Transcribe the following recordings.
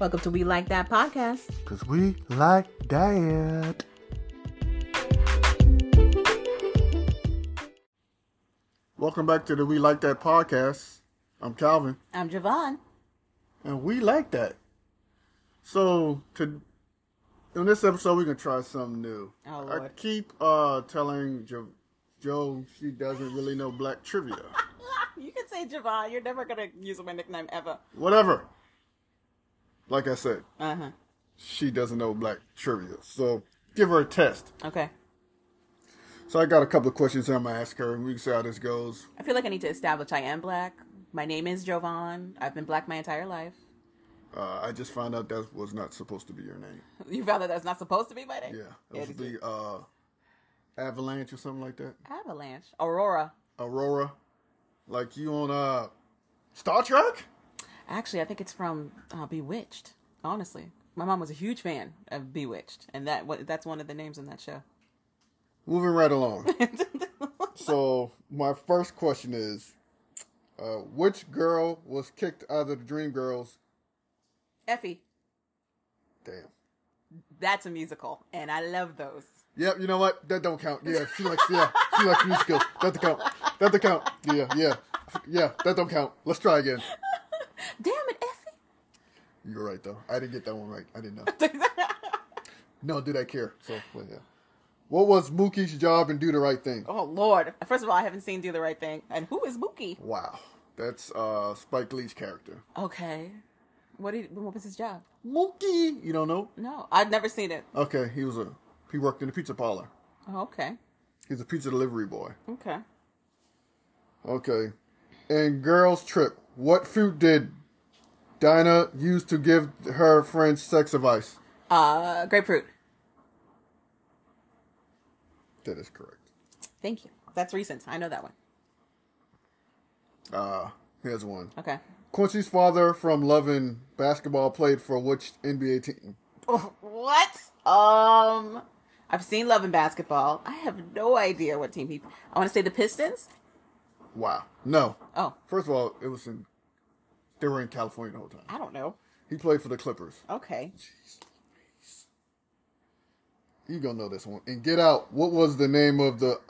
Welcome to We Like That podcast. Because we like that. Welcome back to the We Like That podcast. I'm Calvin, I'm Javon. and we like that. So, to in this episode, we're gonna try something new. Oh, I keep uh telling jo- Joe she doesn't really know black trivia. You can say Javon. You're never gonna use my nickname ever. Whatever. Like I said, Uh huh. she doesn't know black trivia. So, give her a test. Okay. So, I got a couple of questions I'm gonna ask her, and we can see how this goes. I feel like I need to establish I am black. My name is Jovan. I've been black my entire life. Uh, I just found out that was not supposed to be your name. You found that that's not supposed to be my name. Yeah, it was the uh, Avalanche or something like that. Avalanche. Aurora. Aurora, like you on uh, Star Trek. Actually, I think it's from uh, Bewitched. Honestly, my mom was a huge fan of Bewitched, and that what that's one of the names in that show. Moving right along. so my first question is, uh, which girl was kicked out of the Dream Girls? Effie. Damn. That's a musical, and I love those. Yep. You know what? That don't count. Yeah, she likes. Yeah, she likes musicals. That don't count. That don't count. Yeah, yeah, yeah. That don't count. Let's try again. Damn it, Effie. You're right though. I didn't get that one right. I didn't know. No, did I care? So, well, yeah. What was Mookie's job in Do the Right Thing? oh Lord! First of all, I haven't seen Do the Right Thing, and who is Mookie? Wow, that's uh Spike Lee's character. Okay, what did what was his job? Mookie, you don't know? No, I've never seen it. Okay, he was a he worked in a pizza parlor. Oh, okay, He's a pizza delivery boy. okay. Okay, and Girls Trip. What food did Dina used to give her friends sex advice? Uh, grapefruit. That is correct. Thank you. That's recent. I know that one. Uh, here's one. Okay. Quincy's father from Love and Basketball played for which NBA team? Oh, what? Um, I've seen Love and Basketball. I have no idea what team he. I want to say the Pistons. Wow. No. Oh, First of all, it was in. They were in California the whole time. I don't know. He played for the Clippers. Okay. You gonna know this one. And Get Out. What was the name of the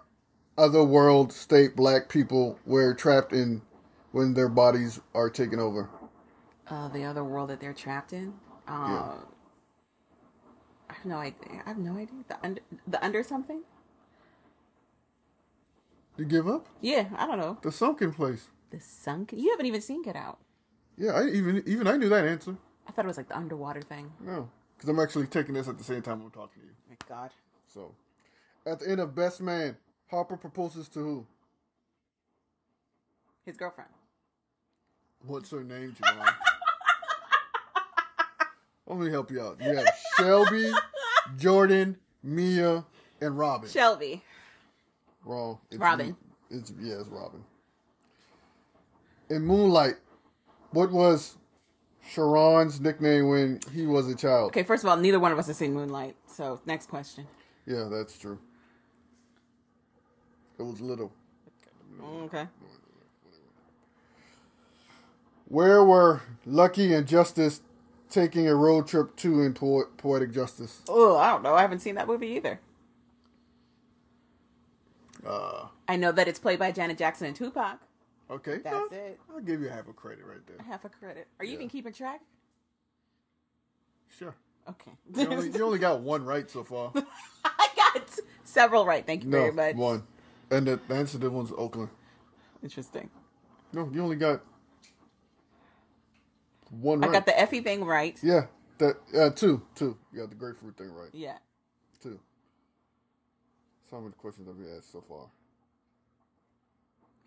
other world state black people were trapped in when their bodies are taken over? Uh, the other world that they're trapped in. Uh, I have no idea. I have no idea. The under, the under something. You give up? Yeah, I don't know. The sunken place. The sunken. You haven't even seen Get Out. Yeah, I even even I knew that answer. I thought it was like the underwater thing. No, because I'm actually taking this at the same time I'm talking to you. my God. So, at the end of Best Man, Harper proposes to who? His girlfriend. What's her name, Javon? Let me help you out. You have Shelby, Jordan, Mia, and Robin. Shelby. Wrong. It's Robin. It's yeah, it's Robin. In Moonlight, what was Sharon's nickname when he was a child? Okay, first of all, neither one of us has seen Moonlight. So, next question. Yeah, that's true. It was little. Okay. Where were Lucky and Justice taking a road trip to in po- Poetic Justice? Oh, I don't know. I haven't seen that movie either. Uh, I know that it's played by Janet Jackson and Tupac. Okay. That's I'll, it. I'll give you half a credit right there. Half a credit. Are you Yeah. even keeping track? Sure. Okay. You only, you only got one right so far. I got several right. Thank you No, very much. one. And the, the answer to the one's Oakland. Interesting. No, you only got one I got the Effie thing right. Yeah, that uh, two, two. You got the grapefruit thing right. Yeah. Two. So how many questions have we asked so far?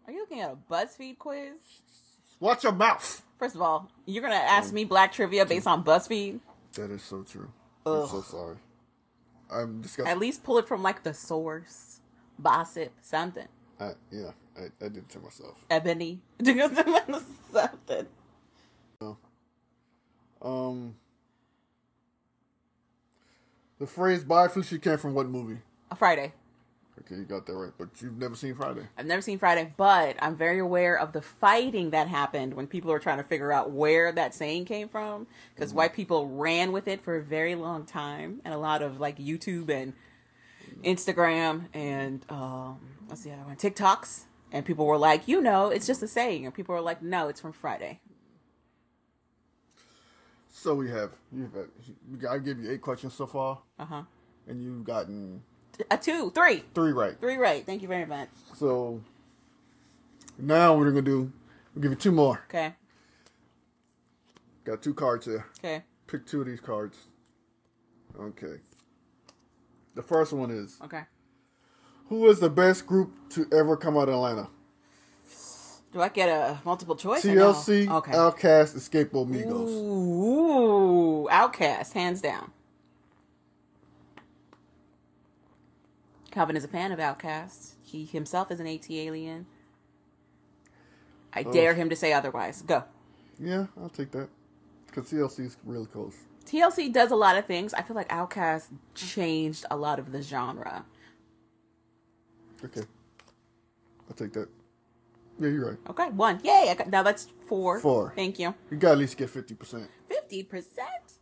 Are you looking at a BuzzFeed quiz? Watch your mouth. First of all, you're gonna ask me black trivia based on BuzzFeed. That is so true. Ugh. I'm so sorry. I'm disgusted. At least pull it from like the source, gossip, something. I, yeah, I, I did it to myself. Ebony, Do you know something. Um, the phrase "bye Felicia" came from what movie? A Friday. Okay, you got that right. But you've never seen Friday. I've never seen Friday, but I'm very aware of the fighting that happened when people were trying to figure out where that saying came from. Because Mm-hmm. white people ran with it for a very long time, and a lot of like YouTube and Instagram and um, what's the other one? TikToks. And people were like, you know, it's just a saying. And people were like, no, it's from Friday. So we have you've got, I give you eight questions so far, Uh huh. and you've gotten A two, three, three right. three right. Thank you very much. So now what we're gonna do, we'll give you two more. Okay. Got two cards here. Okay. Pick two of these cards. Okay. The first one is Okay. Who is the best group to ever come out of Atlanta? Do I get a multiple choice? or no? TLC, Okay. Outkast, Xscape Amigos. Ooh, Outkast, hands down. Calvin is a fan of Outkast. He himself is an ATLien. I oh. dare him to say otherwise. Go. Yeah, I'll take that. Because TLC is really close. TLC does a lot of things. I feel like Outkast changed a lot of the genre. Okay. I'll take that. Yeah, you're right. Okay, one. Yay! I got, now that's four. Four. Thank you. You gotta at least get 50%. Fifty percent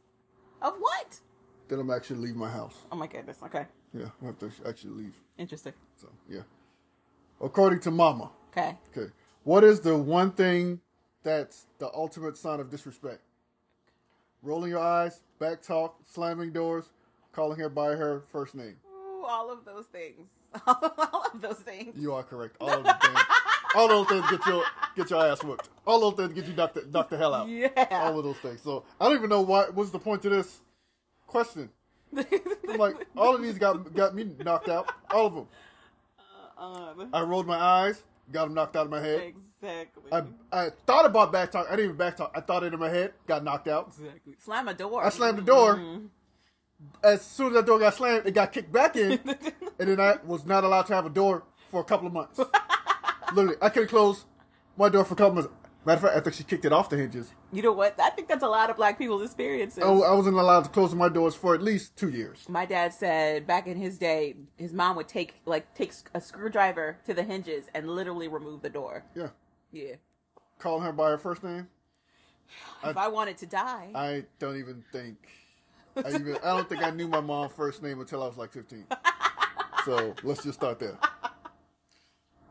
of what? Then I'm actually leave my house. Oh my goodness. Okay, Yeah, I have to actually leave. interesting. So, yeah. According to Mama. Okay. Okay. What is the one thing that's the ultimate sign of disrespect? Rolling your eyes, back talk, slamming doors, calling her by her first name. Ooh, all of those things. all of those things. You are correct. All of the things. All those things get your get your ass whooped. All those things get you knocked the, knocked the hell out. Yeah. All of those things. So I don't even know what was the point to this question. I'm like, all of these got got me knocked out. All of them. um, I rolled my eyes, got them knocked out of my head. exactly. I, I thought about back talk. I didn't even back talk. I thought it in my head, got knocked out. exactly. Slam a door. I slammed the door. Mhm. As soon as that door got slammed, it got kicked back in, and then I was not allowed to have a door for a couple of months. Literally, I couldn't close my door for a couple of months. Matter of fact, I think she kicked it off the hinges. You know what? I think that's a lot of black people's experiences. I, I wasn't allowed to close my doors for at least two years. My dad said back in his day, his mom would take like take a screwdriver to the hinges and literally remove the door. Yeah, Yeah. calling her by her first name. if I wanted to die, I don't even think. I even. I don't think I knew my mom's first name until I was like fifteen. So let's just start there.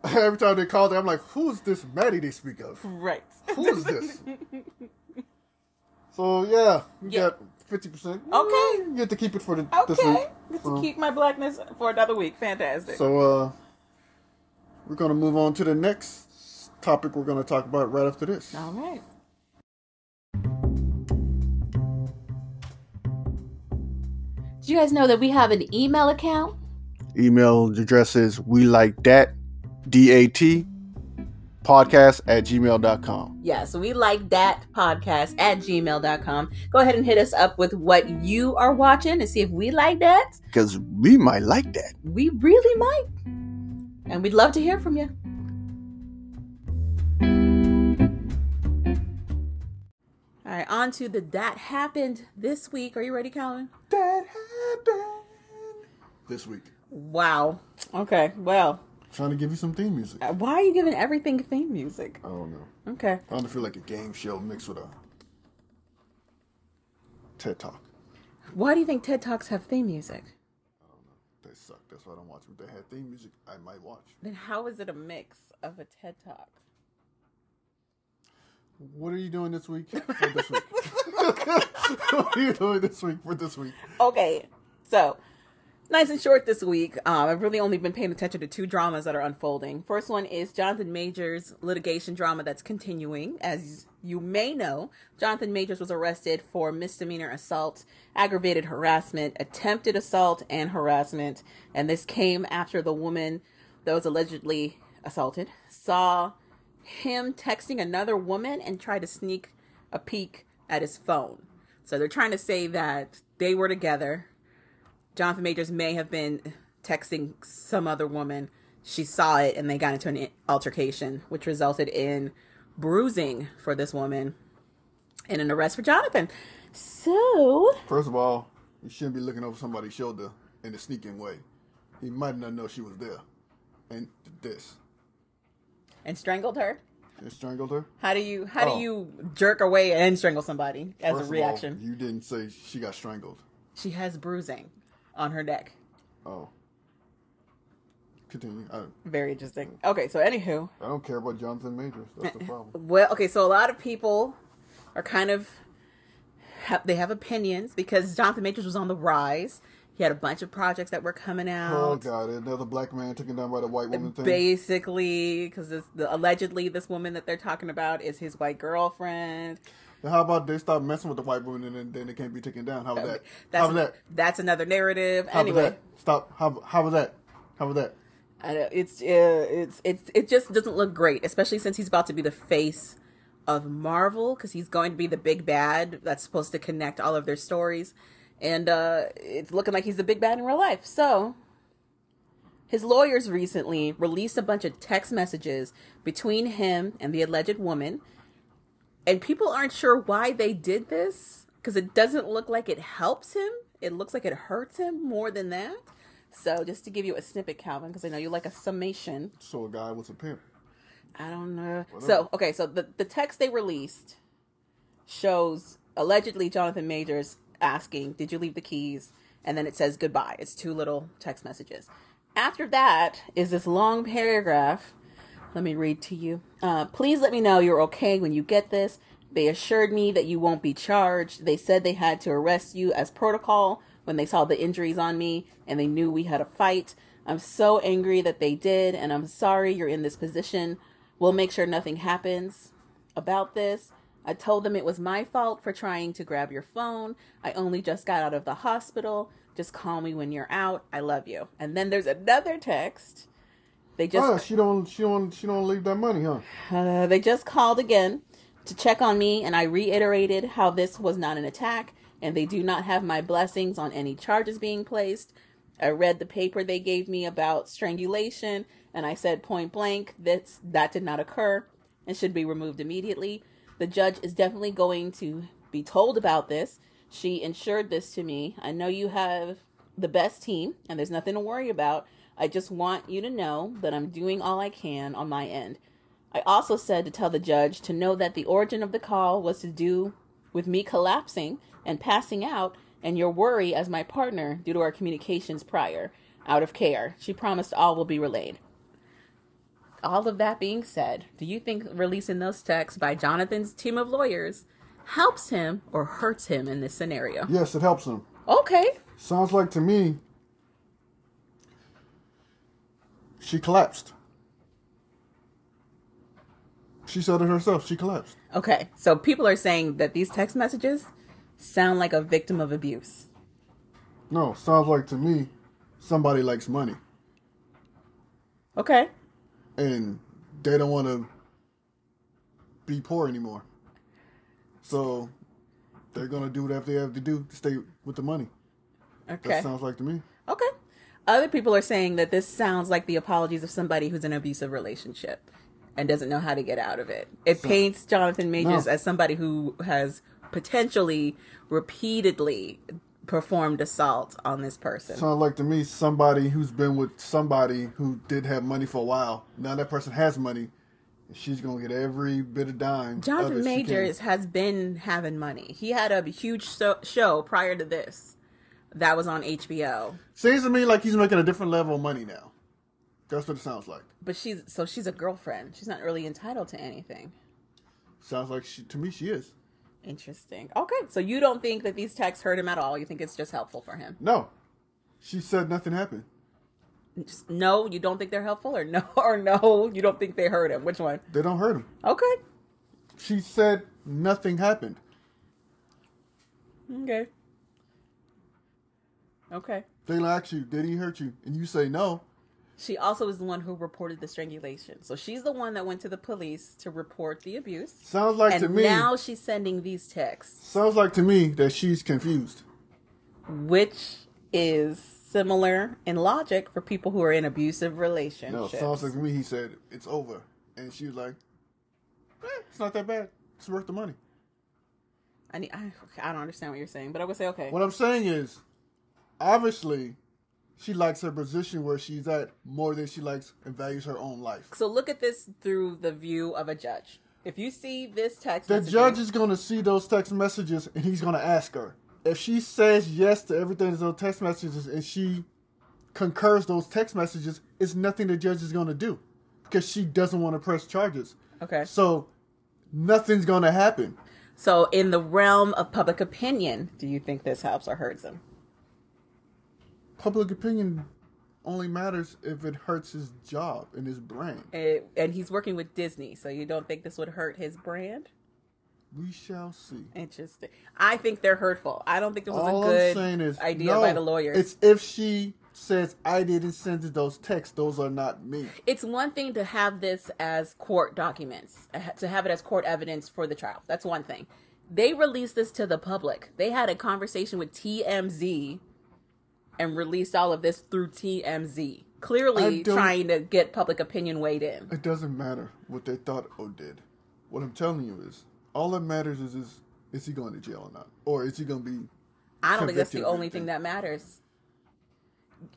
Every time they called I'm like, "Who's this Maddie they speak of? right. Who is this?" so yeah, you Yeah. got fifty percent. Okay. you get to keep it for the this okay. week. Get So- to keep my blackness for another week. Fantastic. So uh, we're gonna move on to the next topic. We're gonna talk about right after this. All right. Did you guys know that we have an email account? Email address is we like dat d-a-t podcast at gmail.com Yeah, so we like that podcast at gmail.com. Go ahead and hit us up with what you are watching and see if we like that. because we might like that We really might. And we'd love to hear from you. All right, on to the That Happened this week. Are you ready, Calvin? that happened this week Wow. Okay, well, trying to give you some theme music uh, why are you giving everything theme music? i don't know Okay. i don't feel like a game show mixed with a ted talk Why do you think TED Talks have theme music? I don't know. They suck that's why i don't watch them if they had theme music i might watch Then how is it a mix of a TED Talk? what are you doing this week for this week what are you doing this week for this week Okay, so nice and short this week. Um, I've really only been paying attention to two dramas that are unfolding. First one is Jonathan Majors litigation drama that's continuing. As you may know, Jonathan Majors was arrested for misdemeanor assault, aggravated harassment, attempted assault, and harassment. And this came after the woman that was allegedly assaulted saw him texting another woman and tried to sneak a peek at his phone. So they're trying to say that they were together. Jonathan Majors may have been texting some other woman. She saw it and they got into an altercation, which resulted in bruising for this woman and an arrest for Jonathan. So, First of all, you shouldn't be looking over somebody's shoulder in a sneaking way. he might not know she was there, and this And strangled her. and strangled her. How do you how Oh. do you jerk away and strangle somebody as First a reaction? all, you didn't say she got strangled. She has bruising on her neck. Oh, continue. I, Very interesting. Okay, so anywho, I don't care about Jonathan Majors. That's the eh, eh. problem. well, okay, so a lot of people are kind of have, they have opinions because Jonathan Majors was on the rise. He had a bunch of projects that were coming out. Oh God, another black man taken down by the white woman thing. Basically, because the, allegedly this woman that they're talking about is his white girlfriend. How about they stop messing with the white woman and then, then they can't be taken down? How about that? That's how about that? that's another narrative. How about anyway, that? Stop. How, how about that? How about that? I don't- it's uh, it's it's it just doesn't look great, especially since he's about to be the face of Marvel because he's going to be the big bad that's supposed to connect all of their stories, and uh, it's looking like he's the big bad in real life. So. His lawyers recently released a bunch of text messages between him and the alleged woman, and people aren't sure why they did this because it doesn't look like it helps him. It looks like it hurts him more than that. So, just to give you a snippet, Calvin, because I know you like a summation. So a guy was a pimp. I don't know. Whatever. So, okay, so the, the text they released shows allegedly Jonathan Majors asking, Did you leave the keys? And then it says goodbye. It's two little text messages. After that is this long paragraph. Let me read to you. Uh, Please let me know you're okay when you get this. They assured me that you won't be charged. They said they had to arrest you as protocol when they saw the injuries on me and they knew we had a fight. I'm so angry that they did, and I'm sorry you're in this position. We'll make sure nothing happens about this. I told them it was my fault for trying to grab your phone. I only just got out of the hospital. Just call me when you're out. I love you. And then there's another text. They just oh, she don't. She don't. She don't leave that money, huh? uh, they just called again to check on me, and I reiterated how this was not an attack, and they do not have my blessings on any charges being placed. I read the paper they gave me about strangulation, and I said point blank that that did not occur and should be removed immediately. The judge is definitely going to be told about this. She ensured this to me. I know you have the best team, and there's nothing to worry about. I just want you to know that I'm doing all I can on my end. I also said to tell the judge to know that the origin of the call was to do with me collapsing and passing out and your worry as my partner due to our communications prior, out of care. She promised all will be relayed. All of that being said, do you think releasing those texts by Jonathan's team of lawyers helps him or hurts him in this scenario? Yes, it helps him. Okay. Sounds like to me. She collapsed. She said it herself. She collapsed. Okay. So people are saying that these text messages sound like a victim of abuse. No, sounds like to me somebody likes money Okay. and they don't want to be poor anymore. So they're going to do whatever they have to do to stay with the money. Okay. That sounds like to me. Okay. Other people are saying that this sounds like the apologies of somebody who's in an abusive relationship and doesn't know how to get out of it. It paints Jonathan Majors No. as somebody who has potentially repeatedly performed assault on this person. Sounds like to me somebody who's been with somebody who did have money for a while. Now that person has money. She's gonna get every bit of dime. Jonathan. Majors has been having money. He had a huge show prior to this that was on HBO. Seems to me like he's making a different level of money now. That's what it sounds like. But she's so she's a girlfriend. She's not really entitled to anything. Sounds like she to me she is. Interesting. Okay, so you don't think that these texts hurt him at all? You think it's just helpful for him? No, she said nothing happened. Just- no, you don't think they're helpful, or no, or no, you don't think they hurt him. Which one? They don't hurt him. Okay. She said nothing happened. Okay. Okay. They'll ask you, did he hurt you? And you say no. She also is the one who reported the strangulation. So she's the one that went to the police to report the abuse. Sounds like to me. now she's sending these texts, sounds like to me that she's confused. which is similar in logic for people who are in abusive relationships. No, relationships. sounds like to me he said it's over, and she was like, eh, "It's not that bad. It's worth the money." I, need, I, I don't understand what you're saying, but I would say okay. What I'm saying is, obviously, she likes her position where she's at more than she likes and values her own life. So look at this through the view of a judge. If you see this text, The judge is going to see those text messages and he's going to ask her. If she says yes to everything in those text messages and she concurs those text messages, it's nothing the judge is going to do because she doesn't want to press charges. okay. So nothing's going to happen. So in the realm of public opinion, do you think this helps or hurts him? Public opinion only matters if it hurts his job and his brand. Eh, and he's working with Disney, so you don't think this would hurt his brand? We shall see. Interesting. I think they're hurtful. I don't think this was All a I'm good saying is idea no, by the lawyers. It's if she says I didn't send those texts, those are not me. it's one thing to have this as court documents, uh, to have it as court evidence for the trial. That's one thing. They released this to the public. They had a conversation with TMZ and released all of this through TMZ, clearly trying to get public opinion weighed in. It doesn't matter what they thought or did. What I'm telling you is, all that matters is is, is he going to jail or not, or is he going to be? I don't think that's the only thing that matters.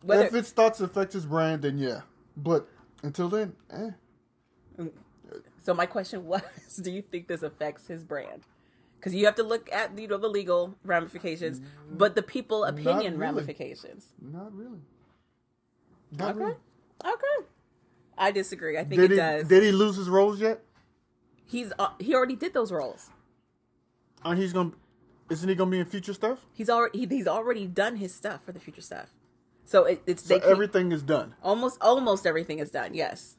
Whether, If its thoughts affect his brand, then yeah. But until then, eh. So my question was, do you think this affects his brand? Because you have to look at you know the legal ramifications, but the people opinion really. ramifications. Not really. Not Okay, really. okay. I disagree. I think Did it he does. did he lose his roles yet? He's uh, he already did those roles. And he's gonna isn't he gonna be in future stuff? He's already he, he's already done his stuff for the future stuff. So it, it's So they keep- everything is done. almost almost everything is done. Yes,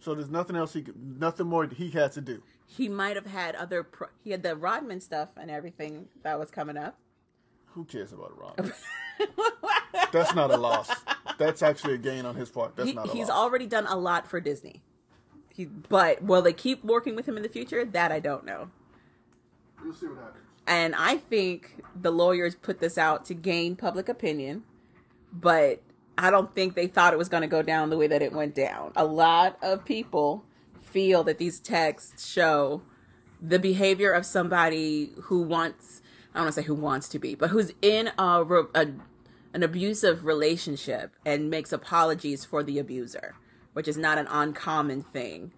So there's nothing else he could, nothing more he has to do. He might have had other. Pro- he had the Rodman stuff and everything that was coming up. Who cares about Rodman? That's not a loss. That's actually a gain on his part. That's he, not a he's loss. already done a lot for Disney. He, but will they keep working with him in the future? That I don't know. We'll see what happens. And I think the lawyers put this out to gain public opinion, but I don't think they thought it was going to go down the way that it went down. A lot of people feel that these texts show the behavior of somebody who wants I don't want to say who wants to be, but who's in a, a an abusive relationship and makes apologies for the abuser, which is not an uncommon thing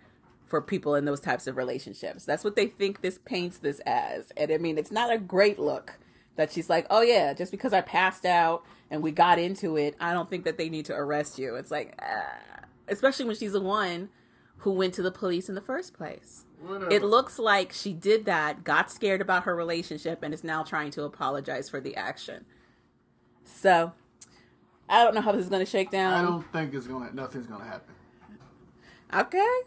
for people in those types of relationships. That's what they think this paints this as. And I mean, it's not a great look that she's like, "Oh yeah, just because I passed out and we got into it, I don't think that they need to arrest you." It's like uh, especially when she's the one who went to the police in the first place. Whatever. It looks like she did that, got scared about her relationship, and is now trying to apologize for the action. So, I don't know how this is going to shake down. I don't think it's gonna. Nothing's gonna happen. Okay.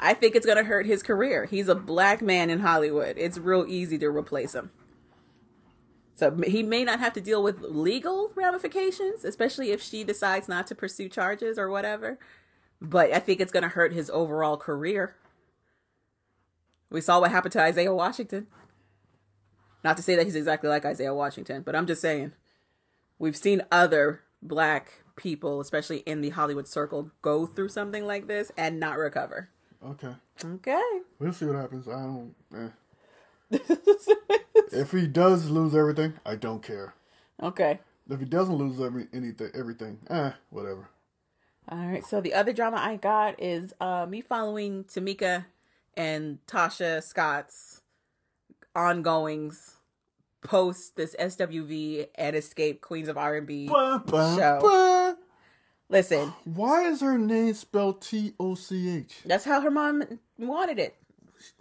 I think it's going to hurt his career. He's a black man in Hollywood. It's real easy to replace him. So he may not have to deal with legal ramifications, especially if she decides not to pursue charges or whatever. But I think it's going to hurt his overall career. We saw what happened to Isaiah Washington. Not to say that he's exactly like Isaiah Washington, but I'm just saying. We've seen other black people, especially in the Hollywood circle, go through something like this and not recover. Okay. Okay. We'll see what happens. I don't. Eh. If he does lose everything, I don't care. okay. If he doesn't lose every anything, everything, eh, whatever. All right. So the other drama I got is uh, me following Tamika and Tasha Scott's ongoings post this SWV and Xscape Queens of R&B. Show. ba. Listen, Why is her name spelled T O C H? that's how her mom wanted it.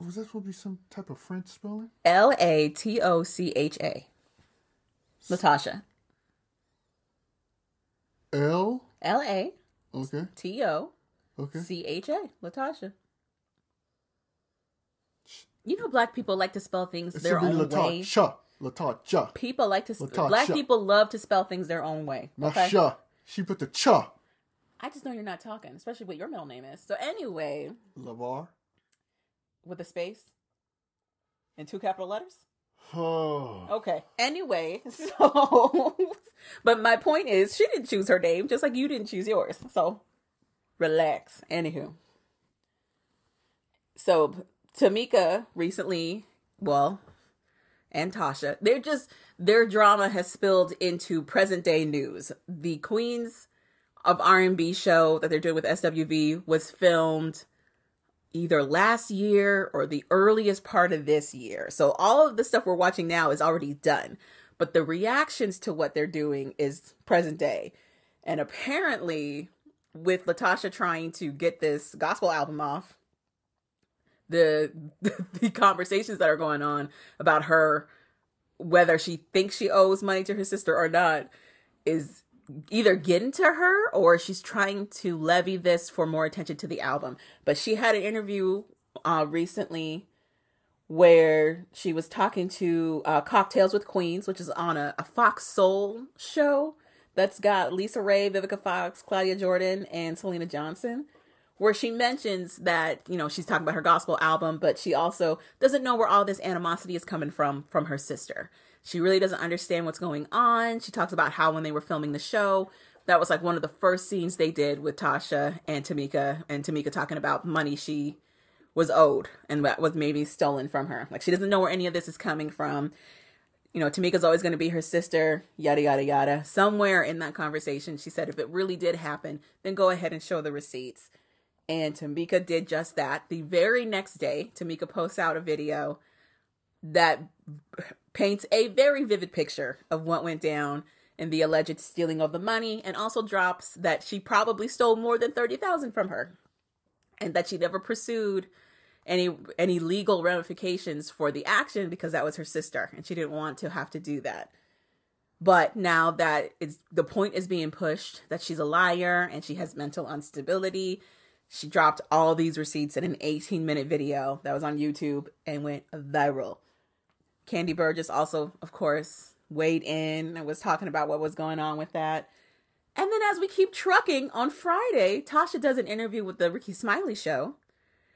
Was that supposed to be some type of French spelling? L A T O C H A. LaTocha. L. L A Okay. T O Okay. C H A. LaTocha. You know, black people like to spell things It their own way. LaTocha. LaTocha. People like to. Sp- black people love to spell things their own way. Not Okay. sha. She put the cha. I just know you're not talking, especially what your middle name is. So anyway, Lavar. with a space and two capital letters. Okay. Anyway, so but my point is she didn't choose her name just like you didn't choose yours. So relax. Anywho. So Tamika recently, well, and Tasha. They're just their drama has spilled into present day news. The Queens of R&B show that they're doing with SWV was filmed either last year or the earliest part of this year. So all of the stuff we're watching now is already done. But the reactions to what they're doing is present day. And apparently with LaTocha trying to get this gospel album off, the the conversations that are going on about her whether she thinks she owes money to her sister or not is either getting to her or she's trying to levy this for more attention to the album. But she had an interview uh, recently where she was talking to uh, Cocktails with Queens, which is on a, a Fox Soul show that's got LisaRaye, Vivica Fox, Claudia Jordan, and Syleena Johnson. Where she mentions that, you know, she's talking about her gospel album, but she also doesn't know where all this animosity is coming from from her sister. She really doesn't understand what's going on. She talks about how when they were filming the show, that was like one of the first scenes they did with Tasha and Tamika, and Tamika talking about money she was owed and that was maybe stolen from her. Like she doesn't know where any of this is coming from. You know, Tamika's always going to be her sister, yada, yada, yada. Somewhere in that conversation, she said, if it really did happen, then go ahead and show the receipts. And Tamika did just that. The very next day, Tamika posts out a video that paints a very vivid picture of what went down in the alleged stealing of the money and also drops that she probably stole more than 30,000 from her and that she never pursued any any legal ramifications for the action because that was her sister and she didn't want to have to do that. But now that it's the point is being pushed that she's a liar and she has mental instability, she dropped all these receipts in an 18 minute video that was on YouTube and went viral. Kandi Burruss also, of course, weighed in and was talking about what was going on with that. And then as we keep trucking on Friday, Tasha does an interview with the Rickey Smiley show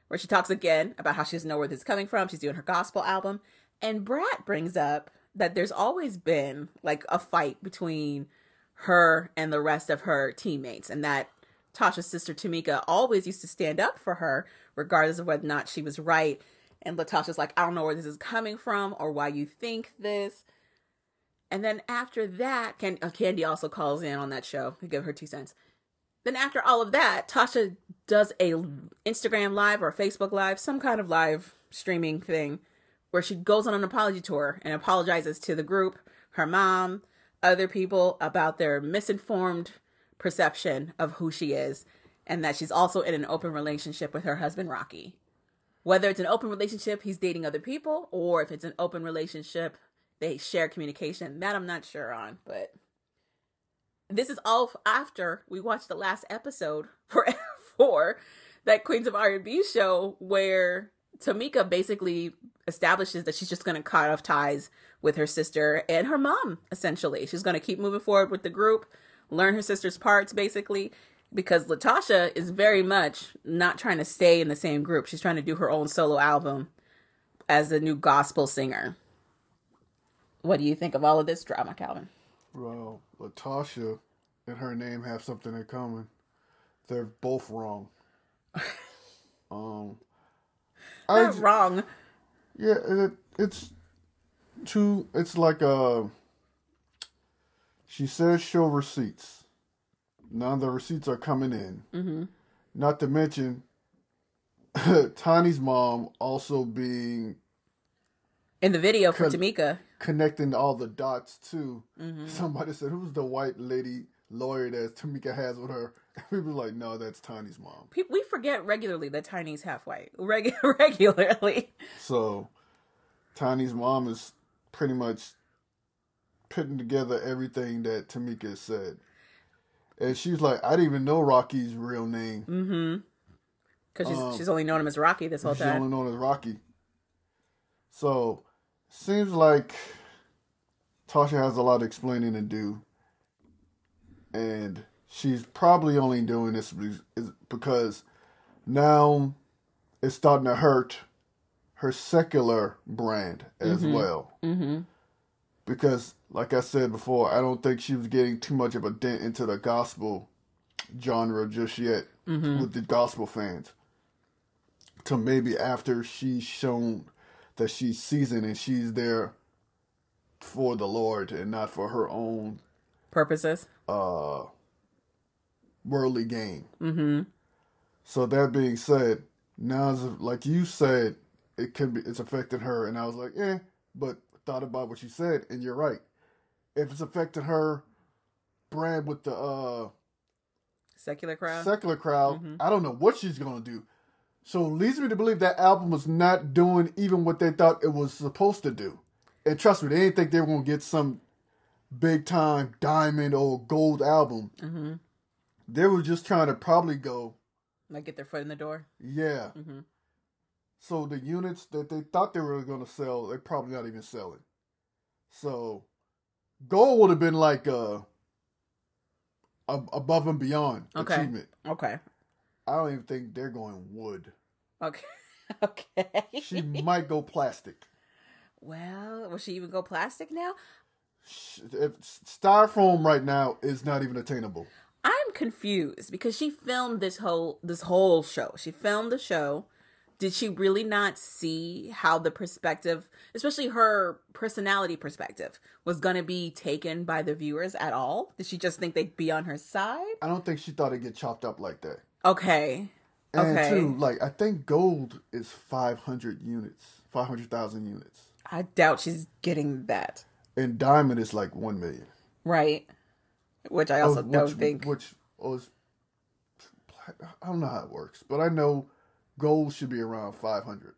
where she talks again about how she doesn't know where this is coming from. She's doing her gospel album. And Brat brings up that there's always been like a fight between her and the rest of her teammates and that Tasha's sister Tamika always used to stand up for her regardless of whether or not she was right and LaTocha's like, I don't know where this is coming from or why you think this. And then after that, uh, Kandi also calls in on that show to give her two cents. Then after all of that, Tasha does a Instagram live or Facebook live, some kind of live streaming thing, where she goes on an apology tour and apologizes to the group, her mom, other people about their misinformed perception of who she is, and that she's also in an open relationship with her husband Rocky whether it's an open relationship, he's dating other people, or if it's an open relationship, they share communication. That I'm not sure on, but this is all after we watched the last episode for for that Queens of R&B show where Tamika basically establishes that she's just going to cut off ties with her sister and her mom essentially. She's going to keep moving forward with the group, learn her sister's parts basically, because LaTocha is very much not trying to stay in the same group. She's trying to do her own solo album as a new gospel singer. What do you think of all of this drama, Calvin? Well, LaTocha and her name have something in common. They're both wrong. um, Not wrong. Yeah, it, it's too. It's like a. She says show receipts now the receipts are coming in. Mm-hmm. Not to mention Tiny's mom also being in the video for con- Tamika connecting all the dots too. Mm-hmm. Somebody said, "Who's the white lady lawyer that Tamika has with her?" People like, "No, that's Tiny's mom." We forget regularly that Tiny's half white. Reg- regularly. So, Tiny's mom is pretty much putting together everything that Tamika said. And she's like, I didn't even know Rocky's real name. Mm-hmm. Because she's, um, she's only known him as Rocky this whole she's time. She's only known as Rocky. So, seems like Tasha has a lot of explaining to do. And she's probably only doing this because now it's starting to hurt her secular brand as mm-hmm. well. Mm-hmm. Because like I said before, I don't think she was getting too much of a dent into the gospel genre just yet mm-hmm. with the gospel fans. Till maybe after she's shown that she's seasoned and she's there for the Lord and not for her own Purposes. uh worldly gain. Mm-hmm. So that being said, now like you said, it can be it's affecting her, and I was like, eh, but thought about what you said, and you're right. If it's affecting her brand with the uh Secular crowd. secular crowd, I don't know what she's gonna do. So it leads me to believe that album was not doing even what they thought it was supposed to do. And trust me, they didn't think they were gonna get some big time diamond or gold album. mm-hmm. They were just trying to probably go, Like get their foot in the door. yeah. Mm-hmm. So the units that they thought they were gonna sell, they're probably not even selling. So gold would have been like uh a, above and beyond Okay. achievement. Okay. I don't even think they're going wood. Okay. okay. She might go plastic. well, will she even go plastic now? If styrofoam right now is not even attainable. I'm confused because she filmed this whole this whole show. She filmed the show. Did she really not see how the perspective, especially her personality perspective, was going to be taken by the viewers at all? Did she just think they'd be on her side? I don't think she thought it'd get chopped up like that. Okay. And Okay. two, like I think gold is five hundred units, five hundred thousand units, I doubt she's getting that. and diamond is like one million. Right. Which I oh, also Oh, don't think. Which oh, was, I don't know how it works, but I know gold should be around five hundred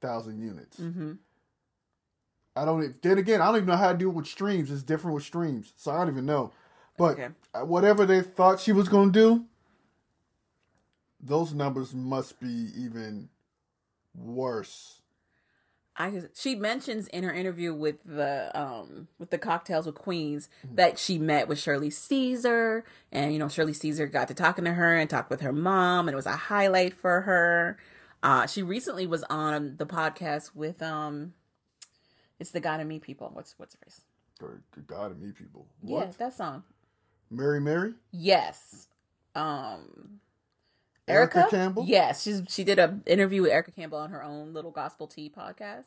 thousand units. hmm I don't. Then again, I don't even know how to it with streams. It's different with streams, so I don't even know. But Okay. whatever they thought she was going to do, those numbers must be even worse. I she mentions in her interview with the um with the cocktails with Queens that she met with Shirley Caesar and you know Shirley Caesar got to talking to her and talked with her mom and it was a highlight for her. Uh she recently was on the podcast with um it's the God to meet people. What's what's her face? Good good God, and me people. Yeah, that song. Mary Mary? Yes. Um Erica Erica, Campbell? Yes, she's she did a interview with Erica Campbell on her own little gospel tea podcast.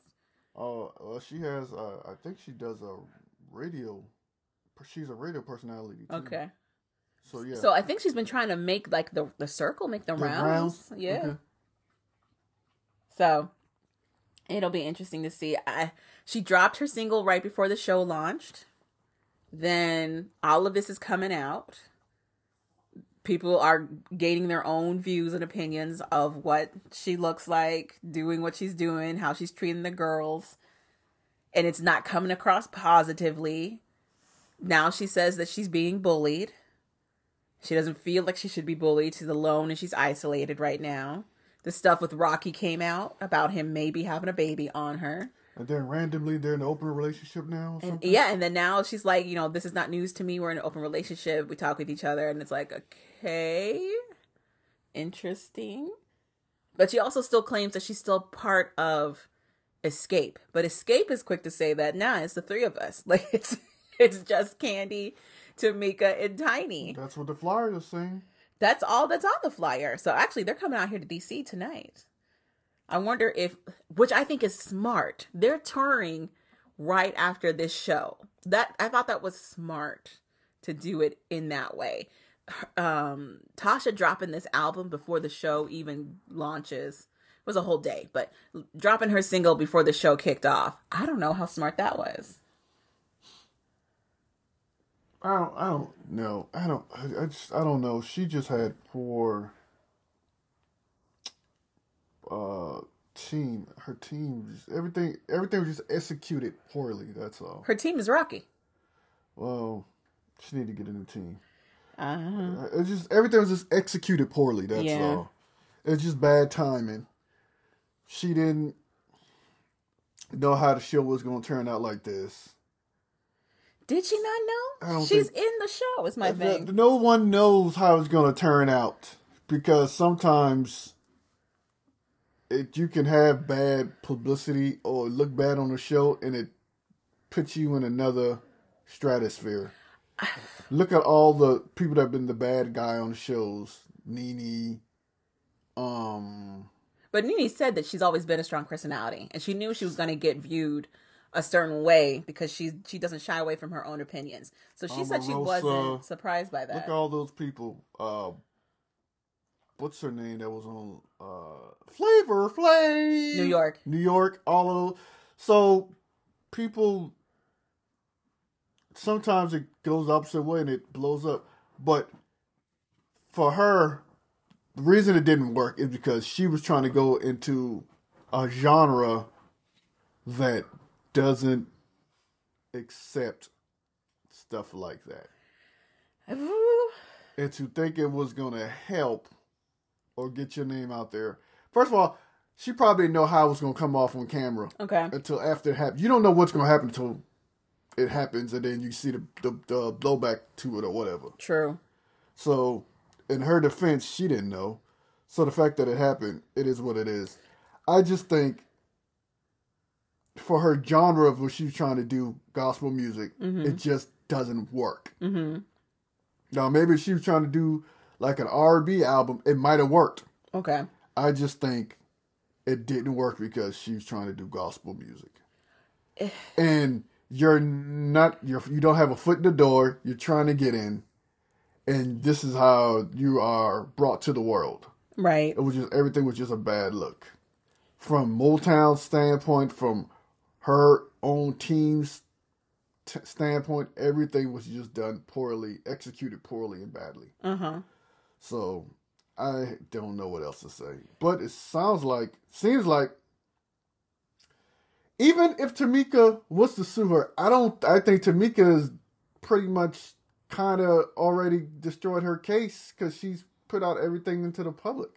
Oh, well, she has. Uh, I think she does a radio. She's a radio personality. Too. Okay. So yeah. So I think she's been trying to make like the the circle, make the, The rounds. Yeah. Okay. So it'll be interesting to see. I she dropped her single right before the show launched. Then all of this is coming out. People are gaining their own views and opinions of what she looks like, doing what she's doing, how she's treating the girls. And it's not coming across positively. Now she says that she's being bullied. She doesn't feel like she should be bullied. She's alone and she's isolated right now. The stuff with Rocky came out about him maybe having a baby on her. And then randomly they're in an open relationship now. Or And something? yeah, and then now she's like, you know, this is not news to me. We're in an open relationship. We talk with each other, and it's like, okay, interesting. But she also still claims that she's still part of Xscape. But Xscape is quick to say that, nah, it's the three of us. Like it's it's just Kandi, Tamika, and Tiny. That's what the flyer is saying. That's all that's on the flyer. So actually, they're coming out here to DC tonight. I wonder if, which I think is smart. They're touring right after this show. That I thought that was smart to do it in that way. Um, Tasha dropping this album before the show even launches it was a whole day, but dropping her single before the show kicked off. I don't know how smart that was. I don't. I don't know. I don't. I, just. I don't know. She just had poor. Uh, team. Her team. Just, everything. Everything was just executed poorly. That's all. Her team is Rocky. Well, she need to get a new team. Uh-huh. It just everything was just executed poorly. That's Yeah. all. It's just bad timing. She didn't know how the show was going to turn out like this. Did she not I know? don't She's in the show. Is my thing. no one knows how it's going to turn out because sometimes it you can have bad publicity or look bad on the show and it puts you in another stratosphere. Look at all the people that have been the bad guy on shows. Nene, um, But Nene said that she's always been a strong personality, and she knew she was going to get viewed a certain way because she she doesn't shy away from her own opinions. So she said she wasn't surprised by that. Look at all those people. Uh, what's her name that was on uh, Flavor Flav? New York. New York. All of those. So people sometimes it goes opposite way and it blows up. But for her, the reason it didn't work is because she was trying to go into a genre that doesn't accept stuff like that and to think it was going to help or get your name out there. First of all, she probably didn't know how it was going to come off on camera okay. until after it happened. You don't know what's going to happen until it happens, and then you see the, the the blowback to it or whatever. True. So, in her defense, she didn't know. So the fact that it happened, it is what it is. I just think for her genre of what she's trying to do, gospel music, it just doesn't work. Mm-hmm. Now maybe she was trying to do like an R&B album, it might have worked. Okay. I just think it didn't work because she was trying to do gospel music. and you're not you're you don't have a foot in the door, you're trying to get in. And this is how you are brought to the world. Right. It was just everything was just a bad look. From Motown standpoint, from her own team's t- standpoint, everything was just done poorly, executed poorly and badly. Uh huh. So I don't know what else to say. But it sounds like, seems like, even if Tamika wants to sue her, I don't. I think Tamika is pretty much kind of already destroyed her case because she's put out everything into the public.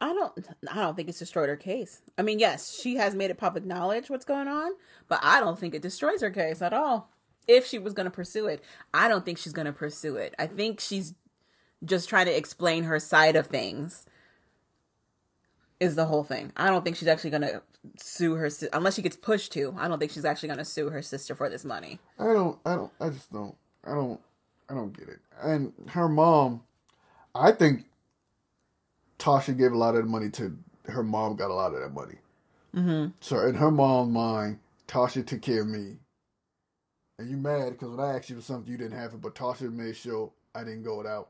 I don't I don't think it's destroyed her case. I mean, yes, she has made it public knowledge what's going on, but I don't think it destroys her case at all. If she was going to pursue it, I don't think she's going to pursue it. I think she's just trying to explain her side of things. Is the whole thing. I don't think she's actually going to sue her si- unless she gets pushed to. I don't think she's actually going to sue her sister for this money. I don't. I don't. I just don't. I don't. I don't get it. And her mom, I think Tasha gave a lot of the money to her mom. Got a lot of that money. Mhm. So in her mom's mind, Tasha took care of me. And you mad because when I asked you for something, you didn't have it, but Tasha made sure I didn't go without.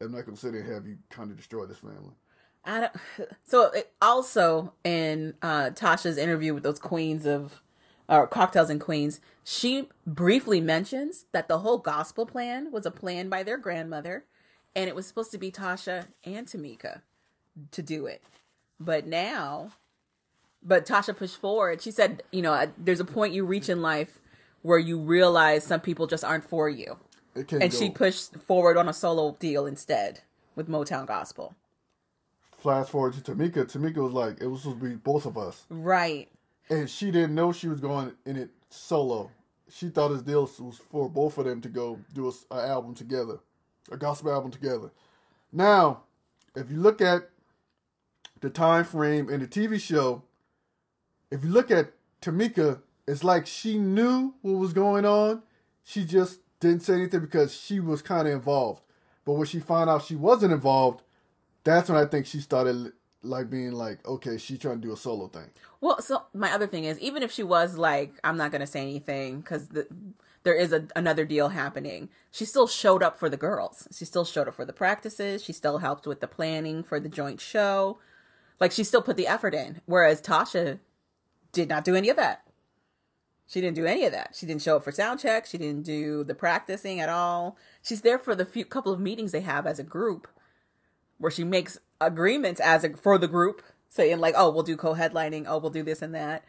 I'm not gonna sit there and have you kind of destroy this family. I don't, so also in uh, Tasha's interview with those queens of or cocktails and queens, she briefly mentions that the whole gospel plan was a plan by their grandmother, and it was supposed to be Tasha and Tamika to do it. But now, but Tasha pushed forward. She said, you know, there's a point you reach in life where you realize some people just aren't for you, and go. she pushed forward on a solo deal instead with Motown Gospel. Flash forward to Tamika. Tamika was like, it was supposed to be both of us. Right. And she didn't know she was going in it solo. She thought his deal was for both of them to go do a, s- a album together, a gospel album together. Now, if you look at the time frame in the TV show, if you look at Tamika, it's like she knew what was going on. She just didn't say anything because she was kind of involved. But when she found out she wasn't involved, that's when I think she started like being like, okay, she's trying to do a solo thing. Well, so my other thing is, even if she was like, I'm not going to say anything because the, there is a, another deal happening, she still showed up for the girls. She still showed up for the practices. She still helped with the planning for the joint show. Like, she still put the effort in. Whereas Tasha did not do any of that. She didn't do any of that. She didn't show up for sound check. She didn't do the practicing at all. She's there for the few couple of meetings they have as a group where she makes agreements as a for the group saying like oh we'll do co-headlining oh we'll do this and that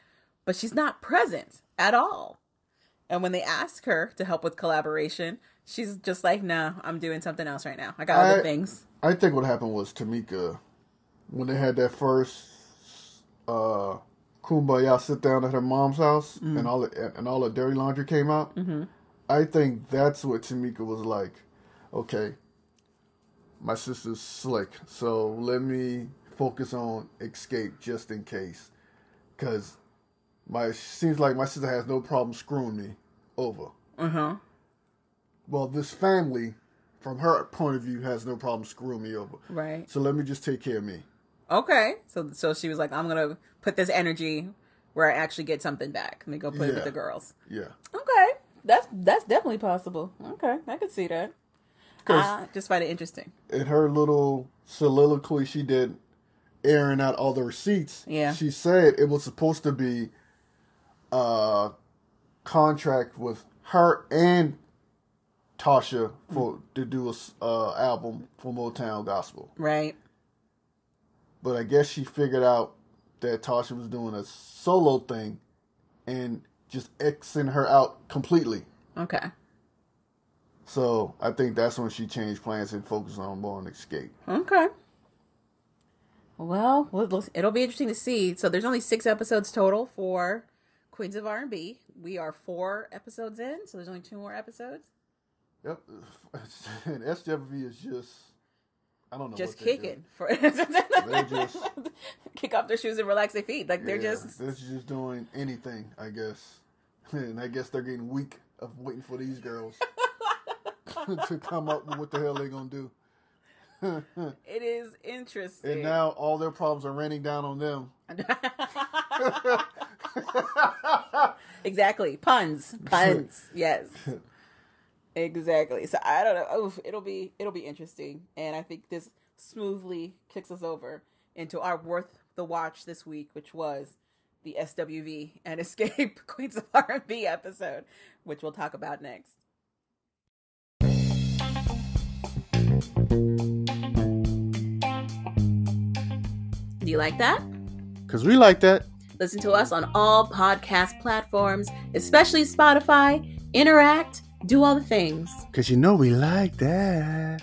but she's not present at all and when they ask her to help with collaboration she's just like no i'm doing something else right now i got other things I think what happened was Tamika, when they had that first uh, kumbaya sit down at her mom's house, and all the and all the dirty laundry came out. Mm-hmm. I think that's what Tamika was like. Okay, my sister's slick, so let me focus on Xscape just in case, because my seems like my sister has no problem screwing me over. uh-huh Well, this family, from her point of view, has no problem screwing me over. right So let me just take care of me. Okay so so she was like i'm gonna put this energy where I actually get something back and they go play Yeah. with the girls. Yeah. Okay, that's that's definitely possible. Okay, I could see that. I just find it interesting. in her little soliloquy she did airing out all the receipts Yeah. she said it was supposed to be a contract with her and tasha for to do a uh, album for motown gospel Right. But i guess she figured out that tasha was doing a solo thing and just xing her out completely Okay. so i think that's when she changed plans and focused on more on Xscape Okay. Well, we'll- we'll- it'll be interesting to see. So there's only six episodes total for Queens of R&B. We are four episodes in, so there's only two more episodes. Yep. And SWV is just, I don't know. Just what they do. kicking for just- kick off their shoes and relax their feet. Like they're Yeah, just They're just doing anything, I guess. And I guess they're getting weak of waiting for these girls to come up with what the hell they're to do. it is interesting. And now all their problems are raining down on them. exactly puns, puns. yes, exactly. So I don't know. Oof, it'll be it'll be interesting, and I think this smoothly kicks us over into our worth the watch this week, which was the SWV and Xscape Queens of R&B episode, which we'll talk about next. Do you like that? Because we like that. Listen to us on all podcast platforms, especially Spotify. Interact, do all the things. Because you know we like that.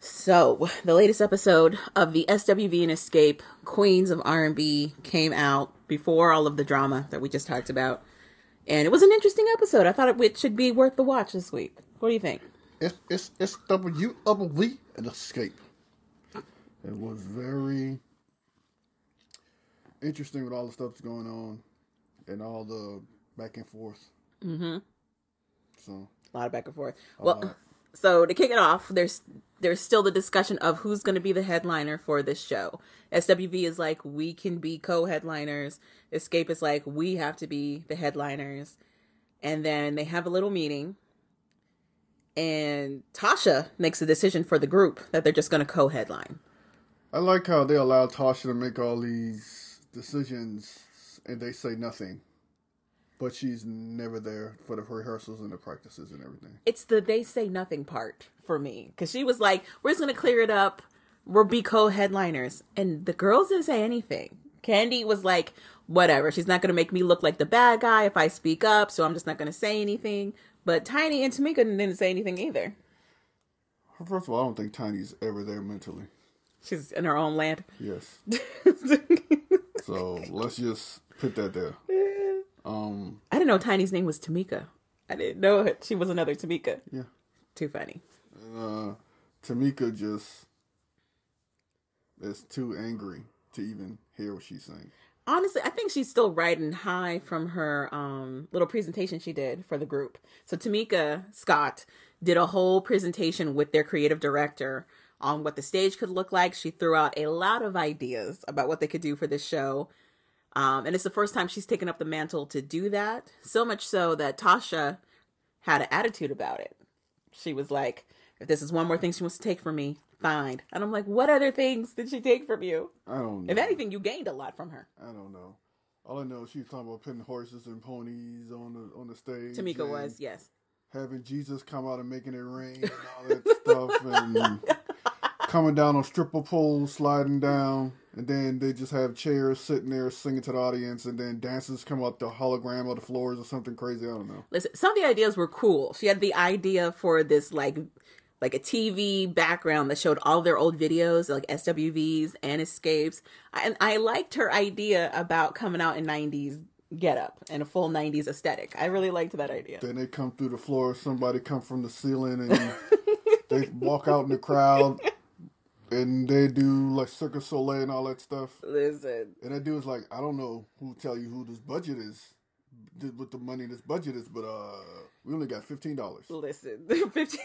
So, the latest episode of the SWV and Xscape Queens of R&B came out before all of the drama that we just talked about. And it was an interesting episode. I thought it, should be worth the watch this week. What do you think? It's, it's, it's W double V and Xscape. It was very interesting with all the stuff that's going on and all the back and forth. Mm-hmm. So, A lot of back and forth. Well, lot. so to kick it off, there's there's still the discussion of who's going to be the headliner for this show. SWV is like we can be co-headliners. Xscape is like we have to be the headliners. And then they have a little meeting, and Tasha makes a decision for the group that they're just going to co-headline. I like how they allow Tasha to make all these decisions and they say nothing. But she's never there for the rehearsals and the practices and everything. It's the they say nothing part for me because she was like, "We're just going to clear it up. We'll be co-headliners," and the girls didn't say anything. Kandi was like, "Whatever. She's not going to make me look like the bad guy if I speak up, so I'm just not going to say anything." But Tiny and Tamika didn't say anything either. First of all, I don't think Tiny's ever there mentally. She's in her own land. Yes. So let's just put that there. Um, I didn't know Tiny's name was Tamika. I didn't know she was another Tamika. yeah. Too funny. Uh, Tamika just is too angry to even hear what she's saying. honestly, I think she's still riding high from her um, little presentation she did for the group. So Tamika Scott did a whole presentation with their creative director on what the stage could look like. She threw out a lot of ideas about what they could do for this show. Um, and it's the first time she's taken up the mantle to do that. So much so that Tasha had an attitude about it. She was like, if this is one more thing she wants to take from me, fine. And I'm like, what other things did she take from you? I don't know. If anything, you gained a lot from her. I don't know. All I know is she was talking about putting horses and ponies on the on the stage. Tamika was, yes. having Jesus come out and making it rain and all that stuff, and coming down on stripper poles, sliding down, and then they just have chairs sitting there singing to the audience, and then dancers come up the hologram of the floors or something crazy. I don't know. Listen, some of the ideas were cool. She had the idea for this like like a TV background that showed all their old videos, like SWVs and Xscapes. And I liked her idea about coming out in 90s get up and a full 90s aesthetic. I really liked that idea. Then they come through the floor, somebody come from the ceiling, and they walk out in the crowd, and they do like Circus Soleil and all that stuff. Listen, And that dude's like, I don't know who tell you who this budget is, th- what the money this budget is, but uh, we only got fifteen dollars. listen. 15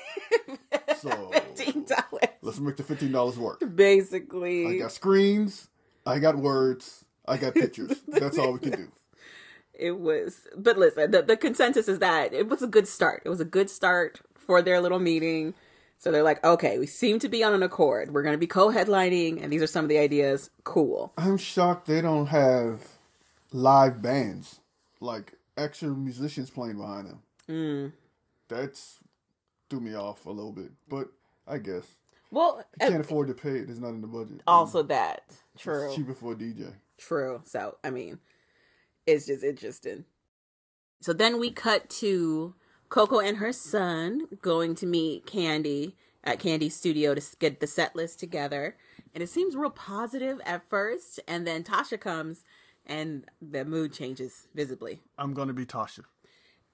So- $15. Let's make the fifteen dollars work. Basically, I got screens, I got words. I got pictures. That's all we can do. It was, but listen, the, the consensus is that it was a good start. It was a good start for their little meeting. So they're like, okay, we seem to be on an accord. We're going to be co-headlining, and these are some of the ideas. Cool. I'm shocked they don't have live bands, like actual musicians playing behind them. Mm. That's threw me off a little bit, but I guess Well, you uh, can't afford to pay it. It's not in the budget. also that true. Cheaper for a DJ. True. So, I mean, it's just interesting. So then we cut to Coco and her son going to meet Kandi at Kandi's studio to get the set list together. And it seems real positive at first. And then Tasha comes and the mood changes visibly. I'm gonna be Tasha.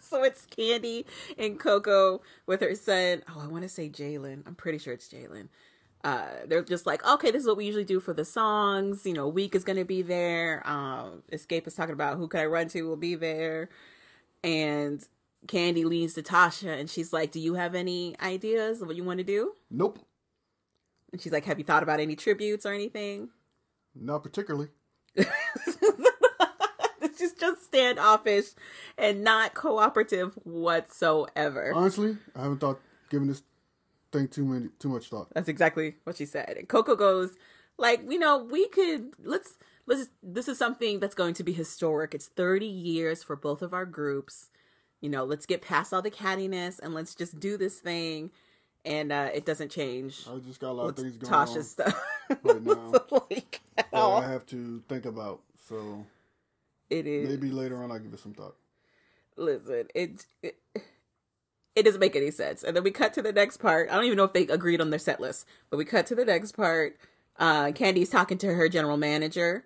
so it's Kandi and Coco with her son. Oh, I want to say Jalen. I'm pretty sure it's Jalen. Uh, they're just like, okay, this is what we usually do for the songs. You know, Weak is going to be there. Um, Xscape is talking about who could I run to will be there. And Kandi leans to Tasha and she's like, do you have any ideas of what you want to do? Nope, And she's like, have you thought about any tributes or anything? not particularly. it's just, just standoffish and not cooperative whatsoever. Honestly, I haven't thought given this thing too many too much thought. That's exactly what she said. And Coco goes, like, you know, we could let's let's this is something that's going to be historic. It's 30 years for both of our groups. You know, let's get past all the cattiness and let's just do this thing. And uh it doesn't change I just got a lot of things going on. Tasha's stuff right now. like all. I have to think about. So It is maybe later on I'll give it some thought. listen, it, it it doesn't make any sense. And then we cut to the next part. I don't even know if they agreed on their set list, but we cut to the next part. Uh, Kandi's talking to her general manager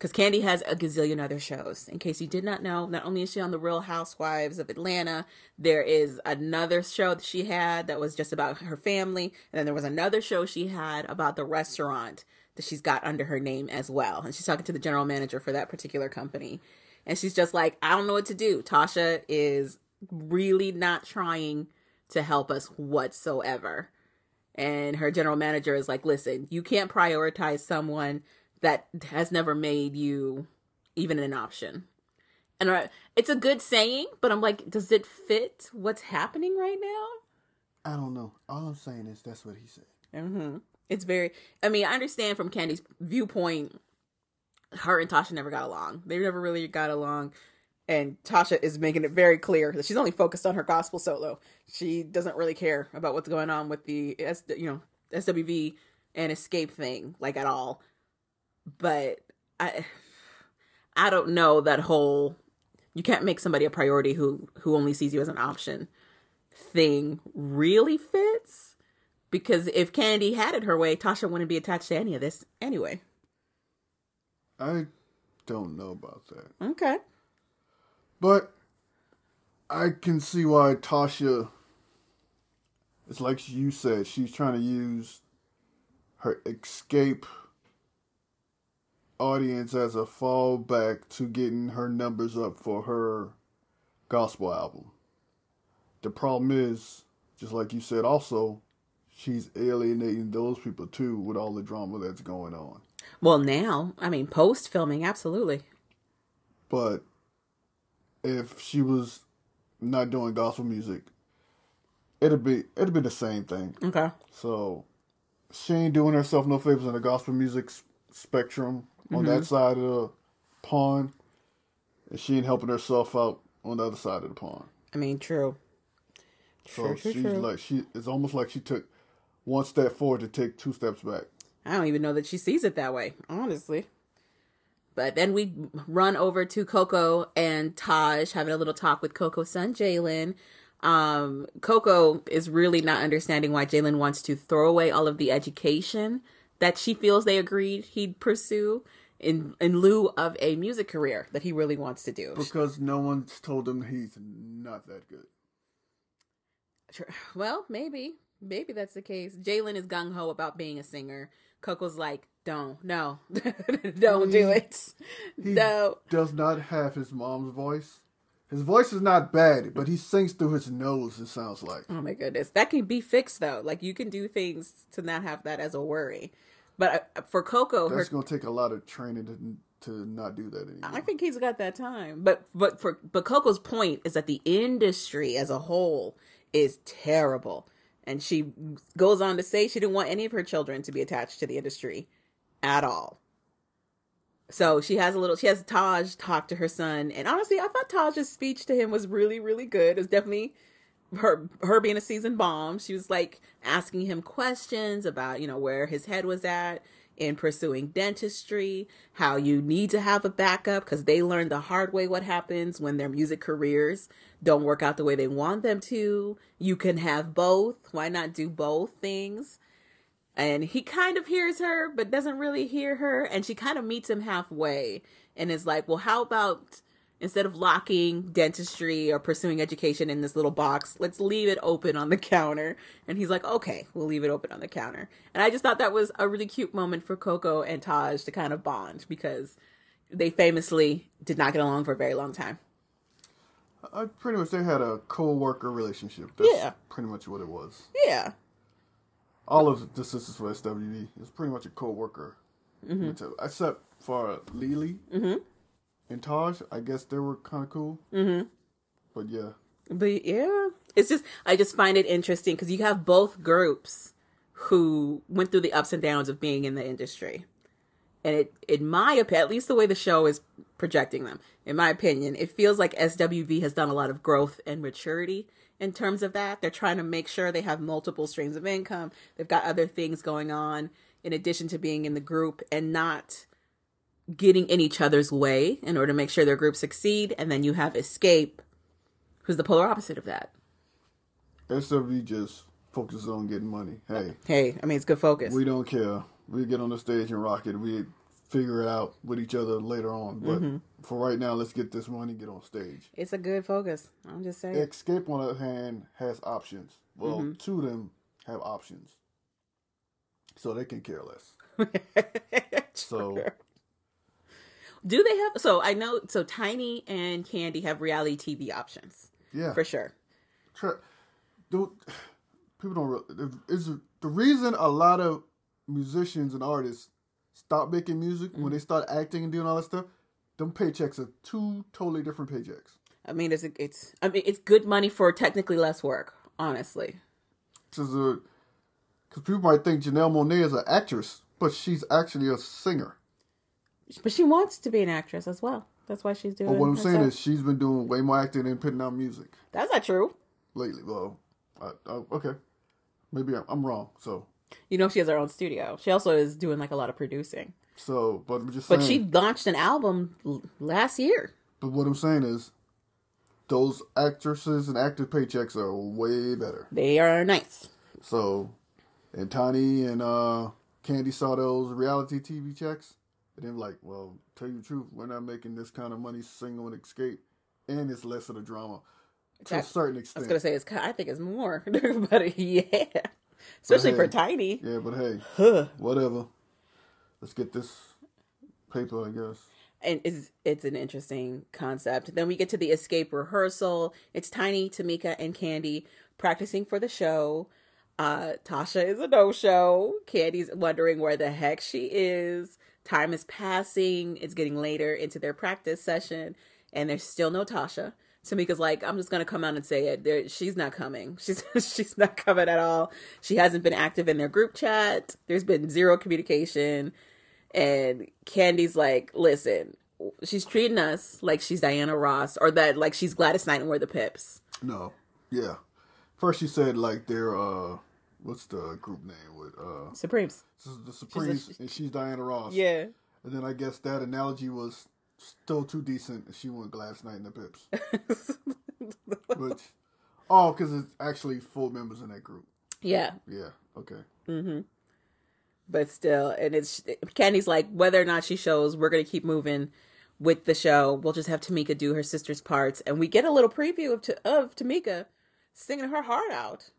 because Kandi has a gazillion other shows. In case you did not know, not only is she on The Real Housewives of Atlanta, there is another show that she had that was just about her family, and then there was another show she had about the restaurant that she's got under her name as well. And she's talking to the general manager for that particular company. And she's just like, I don't know what to do. Tasha is really not trying to help us whatsoever. And her general manager is like, listen, you can't prioritize someone that has never made you even an option. And uh, it's a good saying, but I'm like, does it fit what's happening right now? I don't know. All I'm saying is that's what he said. hmm It's very. I mean, I understand from Kandi's viewpoint, her and Tasha never got along. They never really got along, and Tasha is making it very clear that she's only focused on her gospel solo. She doesn't really care about what's going on with the S, you know, SWV and Xscape thing like at all. But I, I don't know that whole. You can't make somebody a priority who who only sees you as an option thing really fits because if Kandi had it her way, Tasha wouldn't be attached to any of this anyway. I don't know about that. Okay. But I can see why Tasha it's like you said, she's trying to use her Xscape audience as a fallback to getting her numbers up for her gospel album. The problem is, just like you said also, she's alienating those people too with all the drama that's going on. Well, now, I mean, post filming, absolutely. But if she was not doing gospel music, it'd be it'd be the same thing. Okay. So she ain't doing herself no favors in the gospel music spectrum on that side of the pond, and she ain't helping herself out on the other side of the pond. I mean, true. So True, true, she's true. like she it's almost like she took one step forward to take two steps back. I don't even know that she sees it that way, honestly. But then we run over to Coco and Taj having a little talk with Coco's son, Jalen. Um, Coco is really not understanding why Jalen wants to throw away all of the education that she feels they agreed he'd pursue in in lieu of a music career that he really wants to do. Because no one's told him he's not that good. Well, maybe. Maybe that's the case. Jalen is gung ho about being a singer. Coco's like, don't, no, don't do it. He No. does not have his mom's voice. His voice is not bad, but he sings through his nose, it sounds like. Oh my goodness. That can be fixed though. Like you can do things to not have that as a worry. But for Coco, her That's gonna take a lot of training to to not do that anymore. I think he's got that time. But but for but Coco's point is that the industry as a whole is terrible. And she goes on to say she didn't want any of her children to be attached to the industry at all. So she has a little she has Taj talk to her son and honestly I thought Taj's speech to him was really really good. It was definitely her her being a seasoned bomb. She was like asking him questions about, you know, where his head was at in pursuing dentistry, how you need to have a backup because they learned the hard way what happens when their music careers don't work out the way they want them to. You can have both. Why not do both things? And he kind of hears her, but doesn't really hear her. And she kind of meets him halfway and is like, well, how about instead of locking dentistry or pursuing education in this little box, let's leave it open on the counter. And he's like, okay, we'll leave it open on the counter. And I just thought that was a really cute moment for Coco and Taj to kind of bond because they famously did not get along for a very long time. I pretty much they had a co-worker relationship. That's Yeah. pretty much what it was. Yeah. All of the sisters for SWV is pretty much a co-worker, Mm-hmm. except for Lelee and Taj. I guess they were kind of cool. Mm-hmm. But yeah, But yeah, it's just I just find it interesting because you have both groups who went through the ups and downs of being in the industry, and it, in my opinion, at least the way the show is projecting them, in my opinion, it feels like SWV has done a lot of growth and maturity in terms of that. They're trying to make sure they have multiple streams of income. They've got other things going on in addition to being in the group and not getting in each other's way in order to make sure their group succeed. And then you have Xscape, who's the polar opposite of that. SWV just focuses on getting money. Hey, Hey, I mean, it's good focus. we don't care. We get on the stage and rock it. We figure it out with each other later on. But Mm-hmm. for right now, let's get this money, get on stage. it's a good focus. I'm just saying. Xscape, on the other hand, has options. Well, Mm-hmm. two of them have options. So they can care less. So Do they have? So I know. So Tiny and Kandi have reality TV options yeah, for sure. Tra- don't, people don't. Real, is the reason a lot of musicians and artists stop making music Mm-hmm. when they start acting and doing all that stuff. Them paychecks are two totally different paychecks. I mean, it's it's. I mean, it's good money for technically less work. Honestly, Because people might think Janelle Monáe is an actress, but she's actually a singer. But she wants to be an actress as well. That's why she's doing. But what I'm her saying is she's been doing way more acting and putting out music that's not true. lately. Well, I, I, okay, maybe I'm, I'm wrong. So, You know, she has her own studio. She also is doing like a lot of producing. so, but I'm just But she launched an album l- last year. But what I'm saying is, those actresses and actor paychecks are way better. They are nice. So, and Tiny and uh, Kandi saw those reality TV checks, and they're like, "Well, tell you the truth, we're not making this kind of money single and Xscape, and it's less of the drama to a certain I was extent." gonna say it's. I think it's more, but yeah, especially for hey. Tiny. Yeah, but hey, Huh. whatever. Let's get this paper, I guess. and it's it's an interesting concept. Then we get to the Xscape rehearsal. It's Tiny, Tamika, and Kandi practicing for the show. Uh, Tasha is a no show. Kandi's wondering where the heck she is. Time is passing. It's getting later into their practice session, and there's still no Tasha. Tamika's like, I'm just gonna come out and say it. There, she's not coming. She's she's not coming at all. She hasn't been active in their group chat. There's been zero communication. And Kandi's like, listen, she's treating us like she's Diana Ross or that like she's Gladys Knight and we're the Pips. No, yeah. First, she said like they're uh, what's the group name with uh, Supremes. the Supremes, and she's Diana Ross. Yeah. And then I guess that analogy was still too decent. and She went Gladys Knight and the Pips. Which, oh, because it's actually full members in that group. yeah. Yeah. Okay. Hmm. But still, and it's Kandi's like, whether or not she shows, we're gonna keep moving with the show. We'll just have Tamika do her sister's parts, and we get a little preview of of Tamika singing her heart out,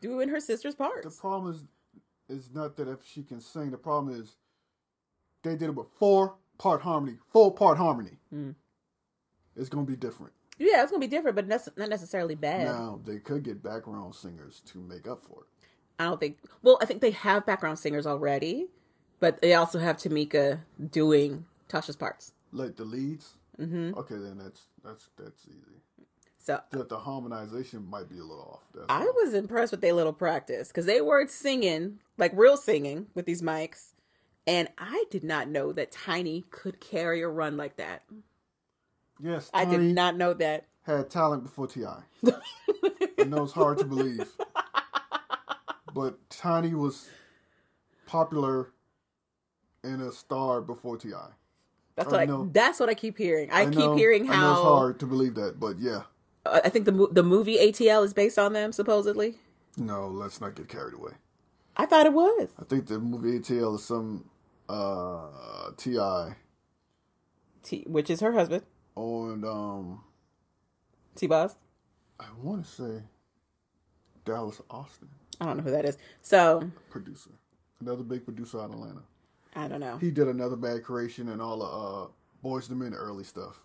doing her sister's parts. The problem is, is not that if she can sing. The problem is, they did it with four part harmony, full part harmony. Hmm. It's gonna be different. Yeah, it's gonna be different, but nece- not necessarily bad. Now they could get background singers to make up for it. I don't think. Well, I think they have background singers already, But they also have Tamika doing Tasha's parts. Like the leads. Mm-hmm. Okay, then that's that's that's easy. So The, the harmonization might be a little off. That's I was impressed with their little practice because they were singing, like real singing with these mics. And I did not know that Tiny could carry a run like that. yes, I did not know that. had talent before Ti. I know it's hard to believe, but Tiny was popular and a star before Ti. That's I what I, know. that's what I keep hearing. I, keep know- hearing I know it's how hard to believe that, but yeah. Uh, I think the the movie ATL is based on them supposedly. No, let's not get carried away. I thought it was. I think the movie ATL is some uh Ti T, which is her husband, and um T-Boz. I want to say Dallas Austin I don't know who that is. So producer, another big producer out of Atlanta. I don't know. He did another bad creation and all the uh Boyz II Men early stuff.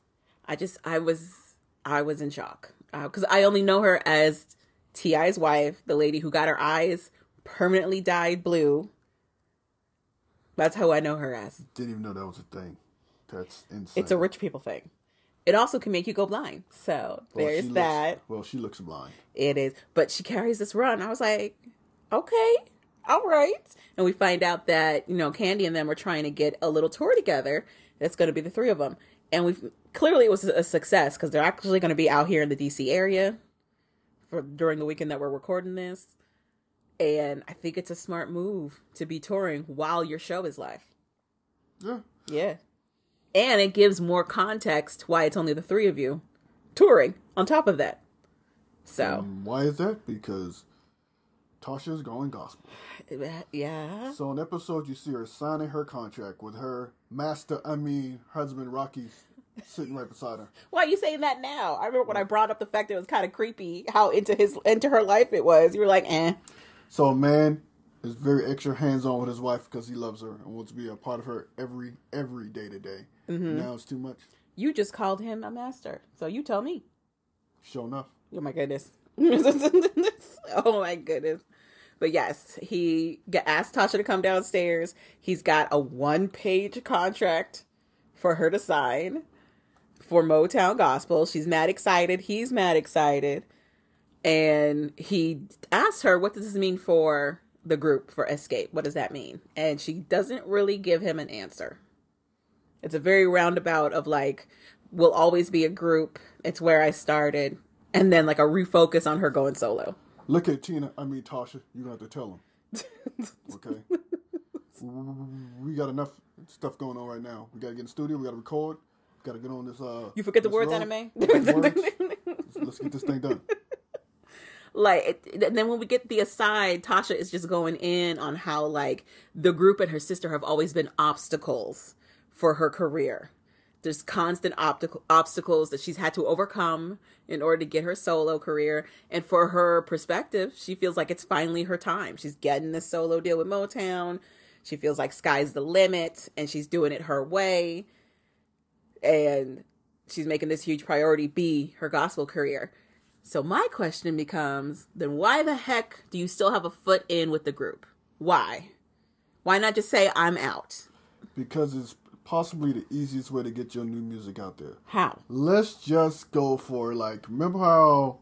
I just I was I was in shock uh, because I only know her as T.I.'s wife, the lady who got her eyes permanently dyed blue. That's how I know her as. Didn't even know that was a thing. That's insane. It's a rich people thing. It also can make you go blind. So Well, there's looks- that. well, she looks blind. It is. But she carries this run. I was like, okay, all right. And we find out that, you know, Kandi and them are trying to get a little tour together. That's going to be the three of them. And we've clearly it was a success because they're actually going to be out here in the DC area for during the weekend that we're recording this. And I think it's a smart move to be touring while your show is live. Yeah. Yeah. And it gives more context why it's only the three of you touring on top of that. So, And why is that? Because Tasha's going gospel. yeah. So in episode, you see her signing her contract with her master, I mean, husband Rocky, sitting right beside her. Why are you saying that now? I remember when I brought up the fact that it was kind of creepy how into his into her life it was. You were like, eh. So a man is very extra hands-on with his wife because he loves her and wants to be a part of her every every day to day. Mm-hmm. Now it's too much. You just called him a master. So you tell me. Sure enough. Oh my goodness. oh my goodness. But yes, he asked Tasha to come downstairs. He's got a one page contract for her to sign for Motown Gospel. She's mad excited. He's mad excited. And he asked her, What does this mean for the group for Xscape? What does that mean? And she doesn't really give him an answer. It's a very roundabout of like, we'll always be a group. It's where I started. And then like a refocus on her going solo. Look at Tina, I mean Tasha, you're gonna have to tell him. Okay. we got enough stuff going on right now. We gotta get in the studio, we gotta record, we gotta get on this uh You forget the words, road. anime? The words. Let's- Let's get this thing done. like and then when we get the aside tasha is just going in on how like the group and her sister have always been obstacles for her career there's constant optical obstacles that she's had to overcome in order to get her solo career and for her perspective she feels like it's finally her time she's getting this solo deal with motown she feels like sky's the limit and she's doing it her way and she's making this huge priority be her gospel career so my question becomes then why the heck do you still have a foot in with the group? Why? Why not just say I'm out? Because it's possibly the easiest way to get your new music out there. How? Let's just go for like remember how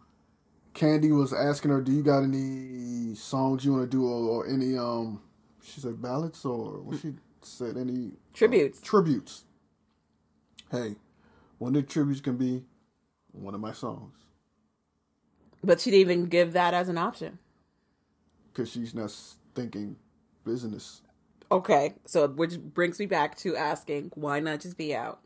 Kandi was asking her, Do you got any songs you wanna do or, or any um she said ballads or what she said any Tributes. tributes. Hey, one of the tributes can be one of my songs. But she didn't even give that as an option. Because she's not thinking business. Okay, so which brings me back to asking why not just be out?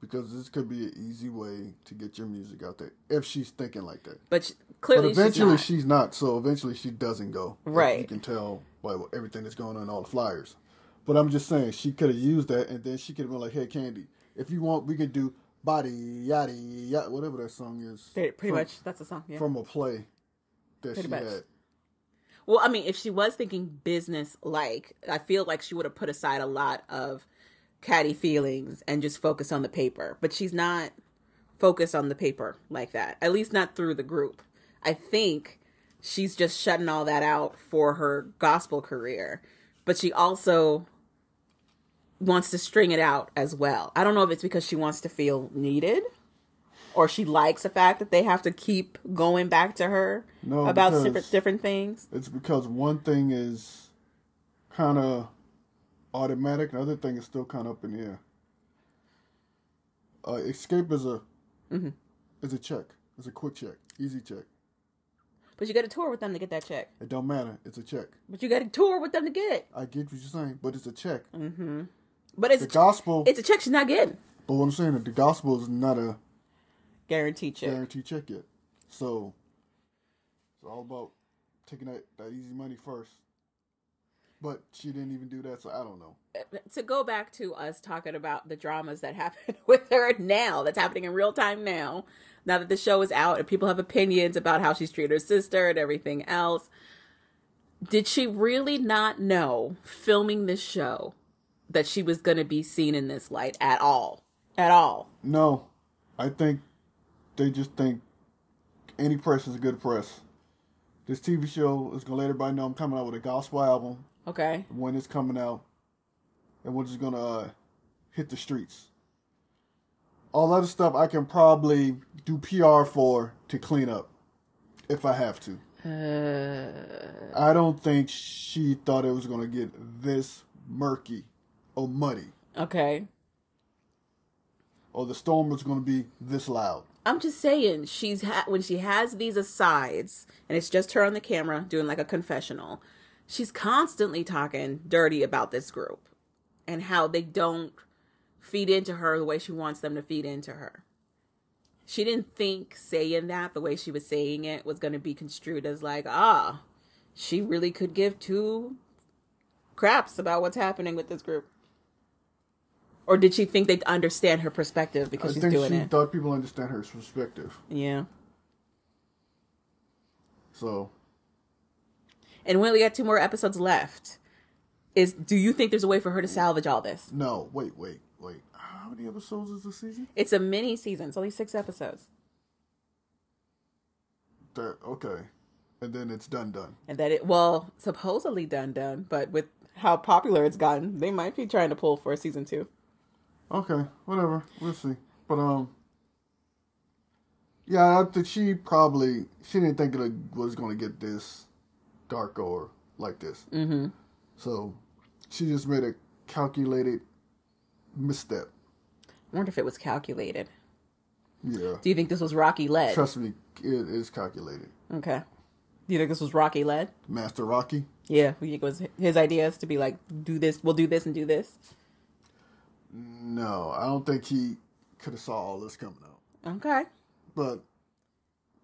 Because this could be an easy way to get your music out there if she's thinking like that. But she, But eventually she's not. she's not. So eventually she doesn't go. Right. You can tell by everything that's going on in all the flyers. But I'm just saying she could have used that and then she could have been like, "Hey, Kandi, if you want, we can do body yada yada whatever that song is." pretty, pretty from, much that's a song. Yeah. from a play that Pretty she much. had. Well, I mean, if she was thinking business like, I feel like she would have put aside a lot of catty feelings and just focus on the paper. But she's not focused on the paper like that, at least not through the group. I think she's just shutting all that out for her gospel career. But she also wants to string it out as well. I don't know if it's because she wants to feel needed or she likes the fact that they have to keep going back to her No, about different different things. It's because one thing is kind of automatic, the other thing is still kind of up in the air. Uh, Xscape is a Mm-hmm. is a check. It's a quick check, easy check. But you got to tour with them to get that check. It don't matter. It's a check. But you got to tour with them to get it. I get what you're saying, but it's a check. But it's The a, gospel, it's a check she's not getting. but what I'm saying is the gospel is not a Guaranteed check. Guarantee check yet. So it's all about taking that, that easy money first. But she didn't even do that, so I don't know. Uh, to go back to us talking about the dramas that happen with her now, that's happening in real time now, now that the show is out and people have opinions about how she's treated her sister and everything else. Did she really not know filming this show that she was going to be seen in this light at all? At all? No, I think they just think any press is a good press. This TV show is gonna let everybody know I'm coming out with a gospel album Okay. when it's coming out, and we're just gonna uh, hit the streets. All other stuff I can probably do PR for to clean up if I have to. Uh, I don't think she thought it was gonna get this murky or muddy, okay. or the storm was gonna be this loud. I'm just saying, she's ha- when she has these asides, and it's just her on the camera doing like a confessional. She's constantly talking dirty about this group and how they don't feed into her the way she wants them to feed into her. She didn't think saying that the way she was saying it was going to be construed as like, ah, she really could give two craps about what's happening with this group. Or did she think they'd understand her perspective because I she's think doing she it? thought people understand her perspective. Yeah. So And when we only got two more episodes left. Is do you think there's a way for her to salvage all this? no, wait, wait, wait. How many episodes is the season? It's a mini season. It's only six episodes, There, okay, and then it's done, done. and that it well supposedly done done, but with how popular it's gotten, they might be trying to pull for a season two. Okay, whatever. We'll see. But um, yeah, I think she probably she didn't think it was going to get this dark or like this. Mm-hmm. So she just made a calculated misstep. I wonder if it was calculated. Yeah, Do you think this was Rocky led? trust me, it is calculated. Okay. Do you think this was Rocky led? Master Rocky. Yeah. It was his ideas to be like, do this, we'll do this and do this? No, I don't think he could have saw all this coming out. Okay. but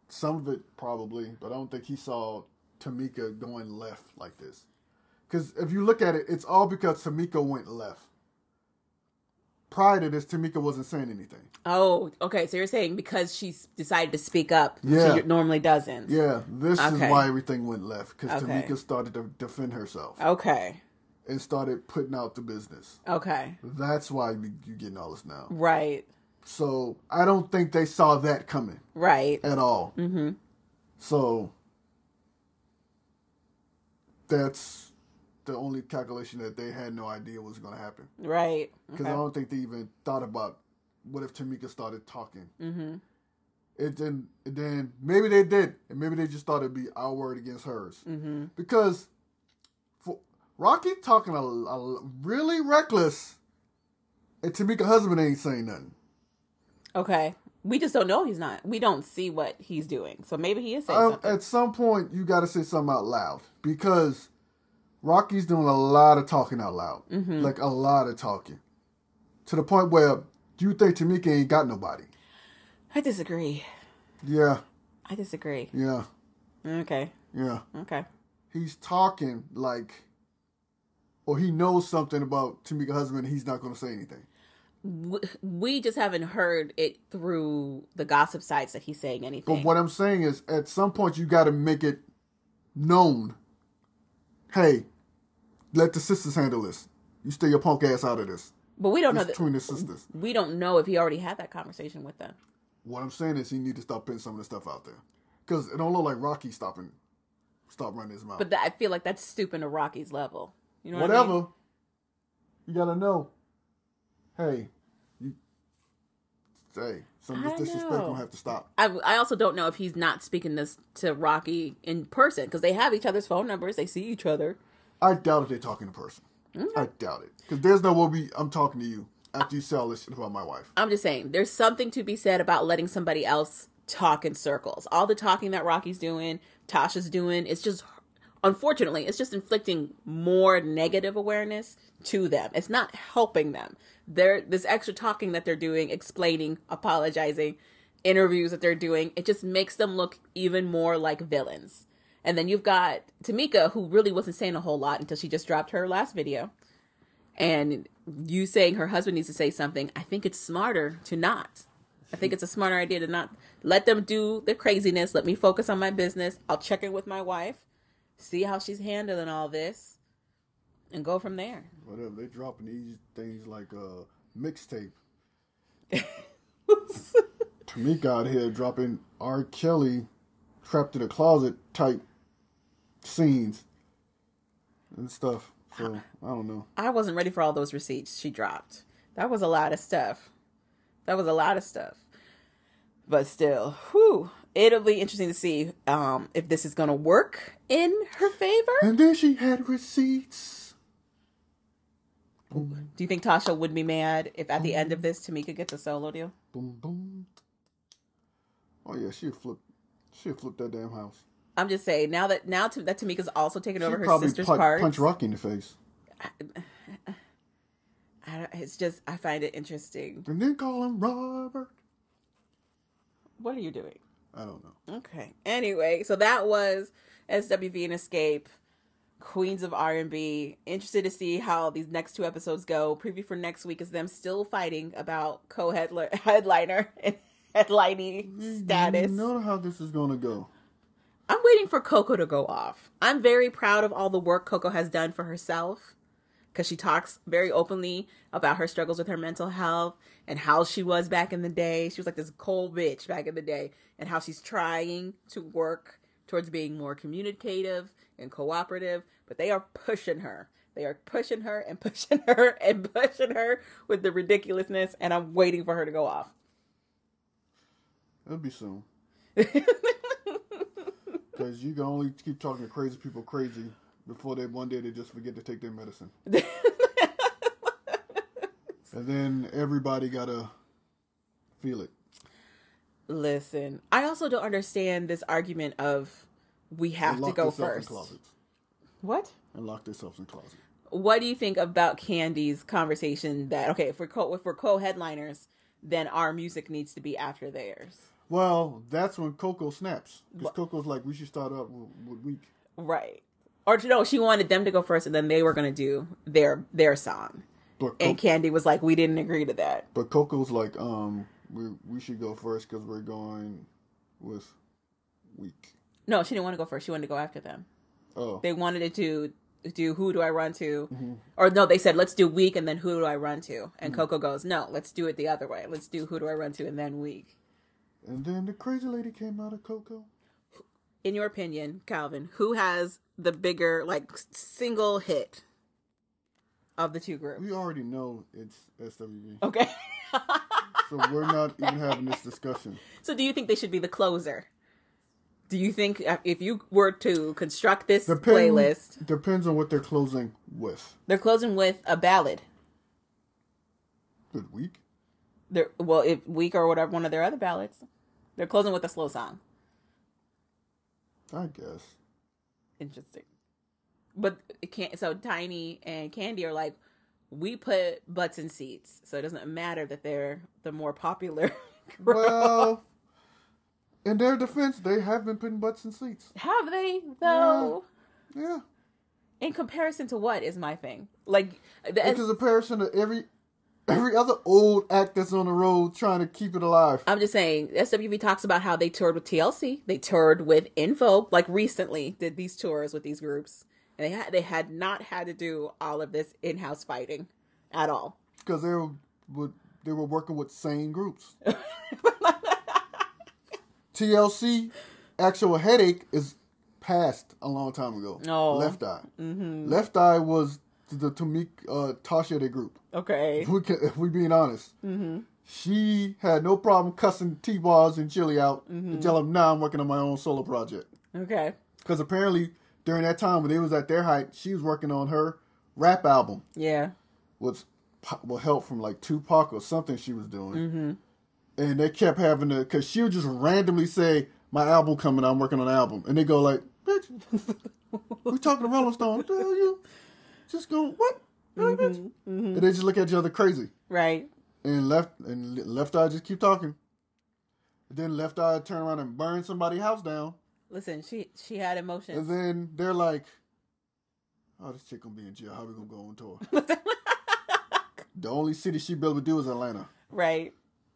some of it probably. But I don't think he saw Tamika going left like this. Because if you look at it, it's all because Tamika went left. Prior to this, Tamika wasn't saying anything. Oh, okay. So you're saying because she's decided to speak up, Yeah. she normally doesn't. Yeah, this Okay. is why everything went left. Because Okay. Tamika started to defend herself Okay. And started putting out the business. Okay. That's why you- you're getting all this now. Right. So I don't think they saw that coming Right. at all. Mm-hmm. So that's the only calculation that they had no idea was going to happen. Right. Because Okay. I don't think they even thought about what if Tamika started talking. Mm-hmm. It then, then maybe they did, and maybe they just thought it'd be our word against hers. Mm-hmm. Because Rocky talking a, a really reckless, and Tamika husband ain't saying nothing. Okay. We just don't know he's not. We don't see what he's doing. So maybe he is saying Um, something. at some point, you got to say something out loud because Rocky's doing a lot of talking out loud, Mm-hmm. like a lot of talking, to the point where do you think Tamika ain't got nobody. I disagree. Yeah, I disagree. yeah, Okay. yeah. Okay. He's talking like, or he knows something about Tamika's husband. And he's not going to say anything. We just haven't heard it through the gossip sites that he's saying anything. But what I'm saying is, at some point, you got to make it known. Hey, let the sisters handle this. You stay your punk ass out of this. But we don't know It's that. between the sisters. We don't know if he already had that conversation with them. What I'm saying is he need to stop putting some of the stuff out there. Because it don't look like Rocky stopping, stop running his mouth. But that, I feel like that's stooping to Rocky's level. You know what I Whatever. mean? You gotta know. hey, you, hey, some of this disrespect know. gonna have to stop. I, I also don't know if he's not speaking this to Rocky in person because they have each other's phone numbers. They see each other. I doubt if they're talking in person. Mm-hmm. I doubt it because there's no way we, I'm talking to you after you say all this shit about my wife. I'm just saying, there's something to be said about letting somebody else talk in circles. All the talking that Rocky's doing, Tasha's doing, it's just, unfortunately, it's just inflicting more negative awareness to them. It's not helping them. They're, this extra talking that they're doing, explaining, apologizing, interviews that they're doing, it just makes them look even more like villains. And then you've got Tamika, who really wasn't saying a whole lot until she just dropped her last video and you saying her husband needs to say something, I think it's smarter to not. I think it's a smarter idea to not let them do their craziness. Let me focus on my business. I'll check in with my wife, see how she's handling all this, and go from there. Whatever they dropping these things like uh mixtape. Tamika out here dropping R. Kelly trapped in a closet type scenes and stuff. So I don't know. I wasn't ready for all those receipts she dropped. That was a lot of stuff. That was a lot of stuff. But still, whew, it'll be interesting to see um, if this is going to work in her favor. And then she had receipts. Do you think Tasha would be mad if at the end of this Tamika gets a solo deal? Boom boom. Oh yeah, she'll flip. She'll flip that damn house. I'm just saying now that now that Tamika's also taking over She'll her probably sister's punch, part. punch Rocky in the face, I don't, it's just I find it interesting. and then call him Robert. What are you doing? I don't know. Okay. Anyway, so that was SWV and Xscape, Queens of R&B. Interested to see how these next two episodes go. Preview for next week is them still fighting about co-headliner and headlining status. You know how this is gonna go. I'm waiting for Coco to go off. I'm very proud of all the work Coco has done for herself because she talks very openly about her struggles with her mental health and how she was back in the day. She was like this cold bitch back in the day, and how she's trying to work towards being more communicative and cooperative. But they are pushing her. They are pushing her and pushing her and pushing her with the ridiculousness, and I'm waiting for her to go off. It'll be soon. Because you can only keep talking to crazy people crazy before they one day they just forget to take their medicine. and then everybody gotta feel it. Listen, I also don't understand this argument of we have to go first. in. What? And lock themselves in closets. What do you think about Kandi's conversation that okay, if we're co if we're co-headliners, then our music needs to be after theirs, Well, that's when Coco snaps. Because Coco's like, we should start up with, with Weak. right? Or no, she wanted them to go first, and then they were gonna do their their song, But, and Co- Candy was like, we didn't agree to that. but Coco's like, um, we, we should go first because we're going with Weak. No, she didn't want to go first. She wanted to go after them. Oh. They wanted to do do who do I run to, Mm-hmm. or no, they said let's do Weak and then who do I run to, and Coco goes no, let's do it the other way. Let's do who do I run to and then Weak. And then the crazy lady came out of Coco. in your opinion, Calvin, who has the bigger like single hit of the two groups? We already know it's SWV. Okay. So we're not even having this discussion. so do you think they should be the closer? Do you think uh, if you were to construct this Depend- playlist, Depends on what they're closing with. they're closing with a ballad? Good week. They're well, if Weak or whatever one of their other ballads, they're closing with a slow song. I guess. Interesting. But it can't. So Tiny and Kandi are like, we put butts in seats, so it doesn't matter that they're the more popular. Well, in their defense, they have been putting butts in seats. have they though? Yeah. In comparison to what is my thing? Like the Because comparison to every every other old act that's on the road trying to keep it alive. I'm just saying, SWV talks about how they toured with TLC. They toured with Info, like recently did these tours with these groups, and they had they had not had to do all of this in house fighting at all. Because they were they were working with sane groups. TLC, actual headache is passed a long time ago. Oh. Left Eye. Mm-hmm. Left Eye was the Tamik uh, Tasha the group. Okay. If we can, if we being honest, Mm-hmm. she had no problem cussing T-Boz and Chilli out Mm-hmm. and tell them, "Now I'm working on my own solo project." Okay. Because apparently during that time when they was at their height, she was working on her rap album Yeah. with with help from like Tupac or something she was doing. Mm-hmm. And they kept having to, because she would just randomly say, "My album coming, I'm working on an album," and they go like, "Bitch, we talking to Rolling Stone? What the hell you just go what?" Really, bitch? Mm-hmm. And they just look at each other crazy. Right. And left and left eye just keep talking. And then left eye turn around and burn somebody's house down. Listen, she she had emotions. And then they're like, "Oh, this chick gonna be in jail. How we gonna go on tour?" the only city she be able to do is Atlanta. right.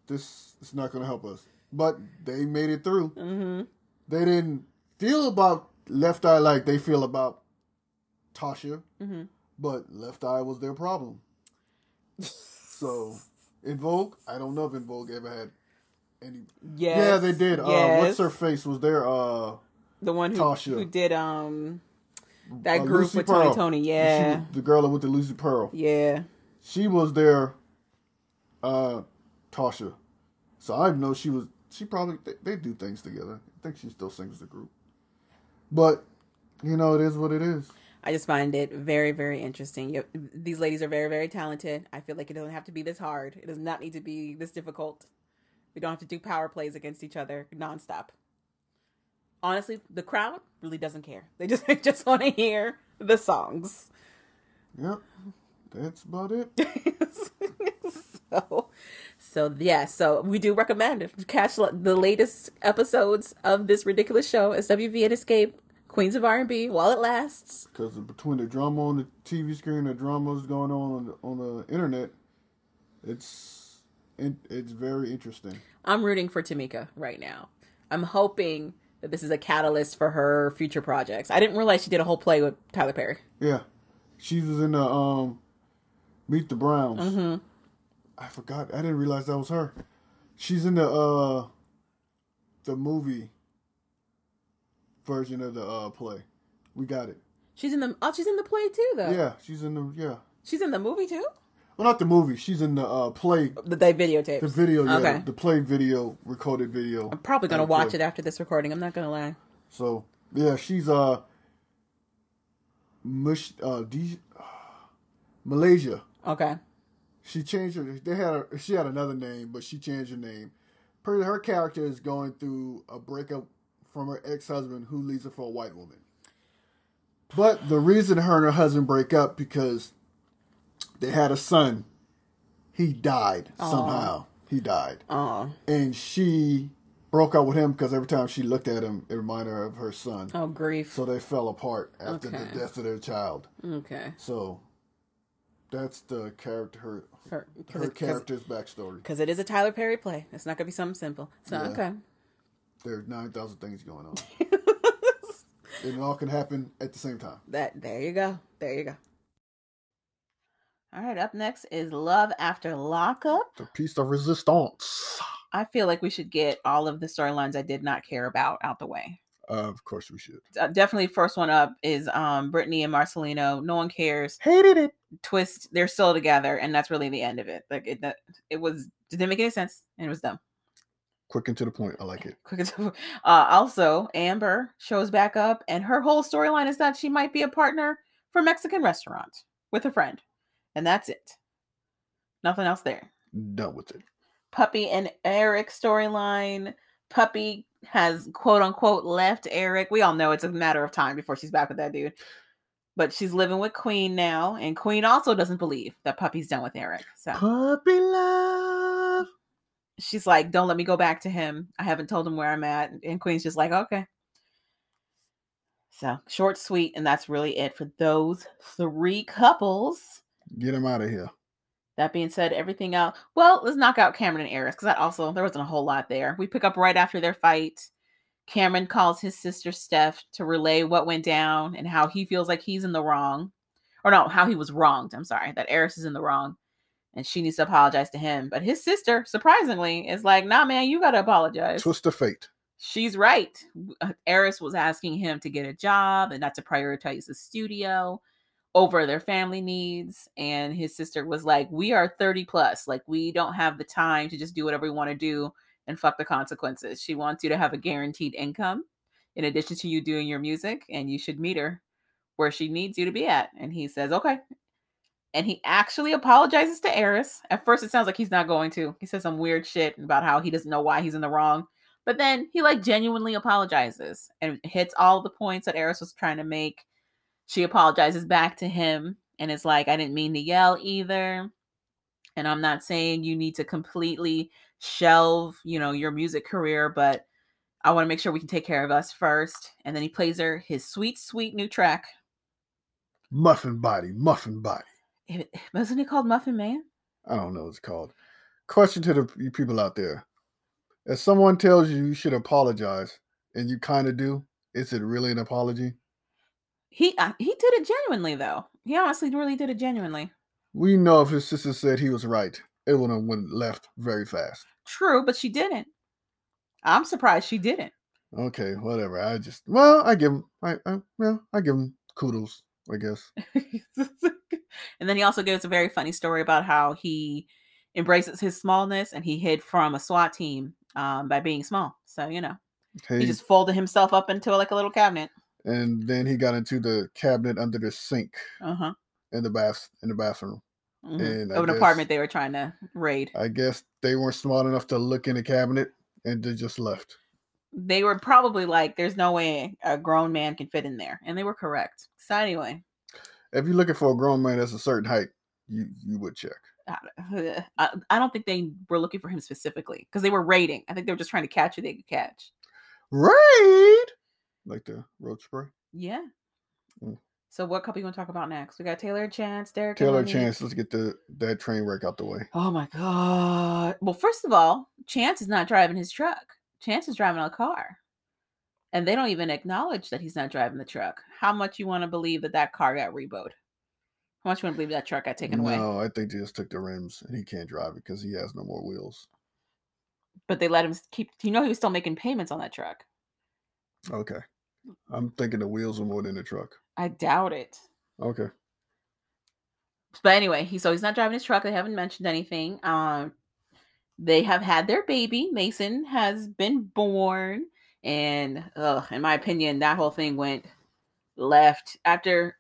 This is not gonna help us. But they made it through. Mm-hmm. They didn't feel about Left Eye like they feel about Tasha, Mm-hmm. but Left Eye was their problem. So, En Vogue, I don't know if En Vogue ever had any. Yes. Yeah, they did. Uh, what's her face was there? Uh, the one who, Tasha. who did um that uh, group Lucy with Pearl. Tony Tony. Yeah. was the girl that went to Lucy Pearl. Yeah. She was there. uh, Tasha. So I know she was. She probably they, they do things together. I think she still sings the group. But you know, it is what it is. I just find it very, very interesting. These ladies are very, very talented. I feel like it doesn't have to be this hard. It does not need to be this difficult. We don't have to do power plays against each other nonstop. Honestly, the crowd really doesn't care. They just they just want to hear the songs. Yep, that's about it. so, so yeah. So we do recommend it. catch the latest episodes of this ridiculous show. SWV and Xscape, Queens of R&B, while it lasts. Because between the drama on the TV screen, the dramas going on on the, on the internet, it's it, it's very interesting. I'm rooting for Tamika right now. I'm hoping that this is a catalyst for her future projects. I didn't realize she did a whole play with Tyler Perry. Yeah, she was in the um, Meet the Browns. Mm-hmm. I forgot. I didn't realize that was her. She's in the uh, the movie version of the uh play. We got it. She's in the oh, she's in the play too though. Yeah, she's in the yeah. She's in the movie too. Well, not the movie. She's in the uh play, The they videotapes. the video. Yeah, Okay. the play video, recorded video. I'm probably gonna Uh, watch play. it after this recording. I'm not gonna lie. So yeah, she's uh, Mush, uh, D, Malaysia. Okay. She changed her. They had her, she had another name, but she changed her name. Her, her character is going through a breakup from her ex husband, who leaves her for a white woman. But the reason her and her husband break up because they had a son. He died somehow. He died, Oh. and she broke up with him because every time she looked at him, it reminded her of her son. Oh grief. So they fell apart after Okay. the death of their child. Okay. So that's the character, her, Her, her character's backstory. Because it is a Tyler Perry play. It's not gonna be something simple. So Yeah. okay. There's 9,000 things going on. and it all can happen at the same time. That there you go. There you go. All right, up next is Love After Lockup. The piece of resistance. I feel like we should get all of the storylines I did not care about out the way. Uh, of course we should. Uh, definitely first one up is um Brittany and Marcelino. No one cares. Hated it. Twist, they're still together, and that's really the end of it. Like it, that, it was didn't make any sense, and it was dumb. Quick and to the point. I like it. Quick as- Uh, also, Amber shows back up, and her whole storyline is that she might be a partner for a Mexican restaurant with a friend, and that's it. Nothing else there. Done with it. Puppy and Eric storyline. Puppy has quote unquote left Eric. We all know it's a matter of time before she's back with that dude. But she's living with Queen now, and Queen also doesn't believe that Puppy's done with Eric. So Puppy love. she's like, Don't let me go back to him. I haven't told him where I'm at. And Queen's just like, Okay. So short, sweet, and that's really it for those three couples. Get him out of here. That being said, everything else. Well, let's knock out Cameron and Eris because that also there wasn't a whole lot there. We pick up right after their fight. Cameron calls his sister Steph to relay what went down and how he feels like he's in the wrong, or no, how he was wronged. I'm sorry, that Eris is in the wrong, and she needs to apologize to him. But his sister, surprisingly, is like, "Nah, man, you gotta apologize." Twist of fate. She's right. Uh, Eris was asking him to get a job and not to prioritize the studio. Over their family needs. And his sister was like, We are 30 plus. Like, we don't have the time to just do whatever we want to do and fuck the consequences. She wants you to have a guaranteed income in addition to you doing your music, and you should meet her where she needs you to be at. And he says, Okay. And he actually apologizes to Eris. At first, it sounds like he's not going to. He says some weird shit about how he doesn't know why he's in the wrong. But then he like genuinely apologizes and hits all the points that Eris was trying to make. She apologizes back to him and it's like, I didn't mean to yell either. And I'm not saying you need to completely shelve, you know, your music career, but I want to make sure we can take care of us first. And then he plays her his sweet, sweet new track. Muffin body, muffin body. It, wasn't it called Muffin Man? I don't know what it's called. Question to the people out there. If someone tells you you should apologize and you kind of do, is it really an apology? He uh, he did it genuinely though. He honestly really did it genuinely. We know if his sister said he was right, it would have went left very fast. True, but she didn't. I'm surprised she didn't. Okay, whatever. I just well, I give him I, I well, I give him kudos, I guess. and then he also gives a very funny story about how he embraces his smallness and he hid from a SWAT team um, by being small. So you know, Hey, he just folded himself up into like a little cabinet. And then he got into the cabinet under the sink Uh huh. in the bath in the bathroom. And I Of an guess- apartment they were trying to raid. I guess they weren't smart enough to look in the cabinet and they just left. They were probably like, "There's no way a grown man can fit in there," and they were correct. So anyway, If you're looking for a grown man that's a certain height, you you would check. I, I I don't think they were looking for him specifically because they were raiding. I think they were just trying to catch who they could catch. Raid like the road spray. Yeah. Mm. So what couple you want to talk about next? We got Taylor Chance, Derek. Taylor. Chance, let's get the that train wreck out the way. Oh my god. Well, first of all, Chance is not driving his truck. Chance is driving a car. And they don't even acknowledge that he's not driving the truck. How much you want to believe that that car got rebowed? How much you want to believe that truck got taken away? No, I think they just took the rims and he can't drive it because he has no more wheels. But they let him keep. You know, he was still making payments on that truck. Okay. I'm thinking the wheels are more than the truck. I doubt it. Okay. But anyway, he so he's not driving his truck. They haven't mentioned anything. Um, they have had their baby. Mason has been born, and uh, in my opinion, that whole thing went left after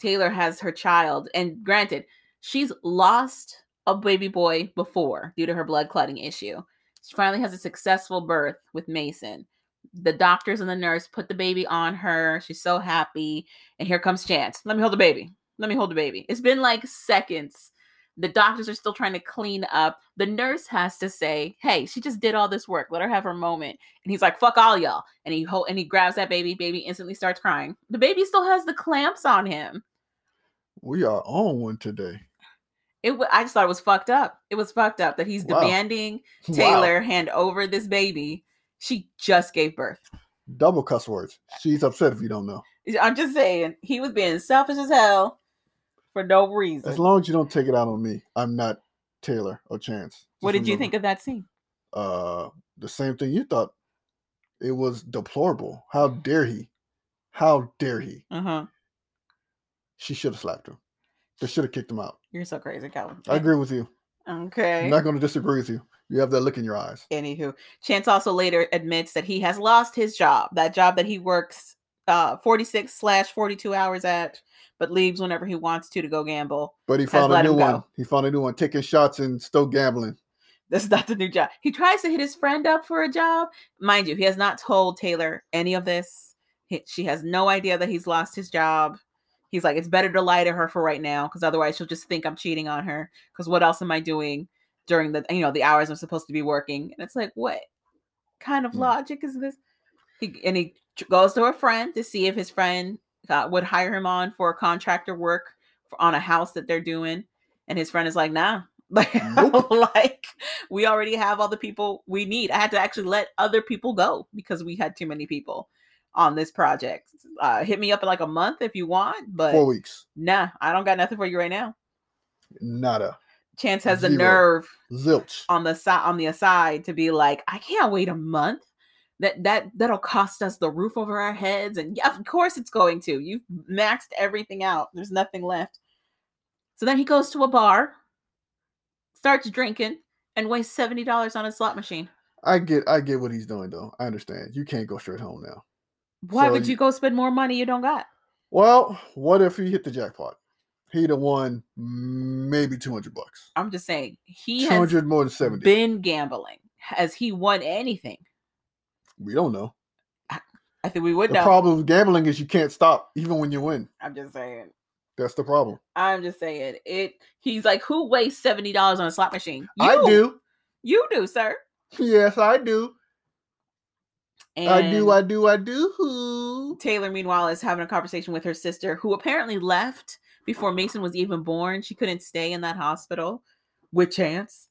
Taylor has her child. And granted, she's lost a baby boy before due to her blood clotting issue. She finally has a successful birth with Mason. The doctors and the nurse put the baby on her. She's so happy. And here comes Chance. Let me hold the baby. Let me hold the baby. It's been like seconds. The doctors are still trying to clean up. The nurse has to say, "Hey, she just did all this work. Let her have her moment." And he's like, "Fuck all y'all." And he hold and he grabs that baby. Baby instantly starts crying. The baby still has the clamps on him. We are on one today. It. I just thought it was fucked up. It was fucked up that he's Wow. demanding Wow. Taylor hand over this baby. She just gave birth. Double cuss words. She's upset if you don't know. I'm just saying he was being selfish as hell for no reason. As long as you don't take it out on me, I'm not Taylor or Chance. what Just did you remember. think of that scene? Uh, the same thing you thought. It was deplorable. How dare he? How dare he? Uh huh. She should have slapped him. They should have kicked him out. You're so crazy, Calvin. I agree with you. Okay. I'm not going to disagree with you. You have that look in your eyes. Anywho, Chance also later admits that he has lost his job, that job that he works uh 46 slash 42 hours at, but leaves whenever he wants to to go gamble. But he found a new one. go. He found a new one, taking shots and still gambling. That's not the new job. He tries to hit his friend up for a job. Mind you, he has not told Taylor any of this. He, she has no idea that he's lost his job. He's like, it's better to lie to her for right now, because otherwise she'll just think I'm cheating on her. Because what else am I doing during the you know the hours I'm supposed to be working? And it's like, what kind of Hmm. logic is this? He and he goes to a friend to see if his friend uh, would hire him on for contractor work for, on a house that they're doing, and his friend is like, nah. Like, Nope. like we already have all the people we need. I had to actually let other people go because we had too many people on this project. Uh, hit me up in like a month if you want, but Four weeks. nah, I don't got nothing for you right now. Nada. Chance has the Zero. nerve Zilch. on the side on the aside to be like, I can't wait a month. that that that'll cost us the roof over our heads and yeah, of course it's going to you've maxed everything out there's nothing left so then he goes to a bar starts drinking and wastes $70 on a slot machine I get I get what he's doing though. I understand. You can't go straight home now. why So would you- you go spend more money you don't got Well, what if he hit the jackpot? He'd have won maybe two hundred bucks. i'm just saying he Two has hundred more than seventy. been gambling has he won anything we don't know. i think we would The know problem with gambling is you can't stop even when you win. i'm just saying That's the problem. i'm just saying it he's like who wastes $70 on a slot machine I do. you do sir Yes, I do. I do. I do. I do. Taylor, meanwhile, is having a conversation with her sister, who apparently left before Mason was even born. She couldn't stay in that hospital with Chance.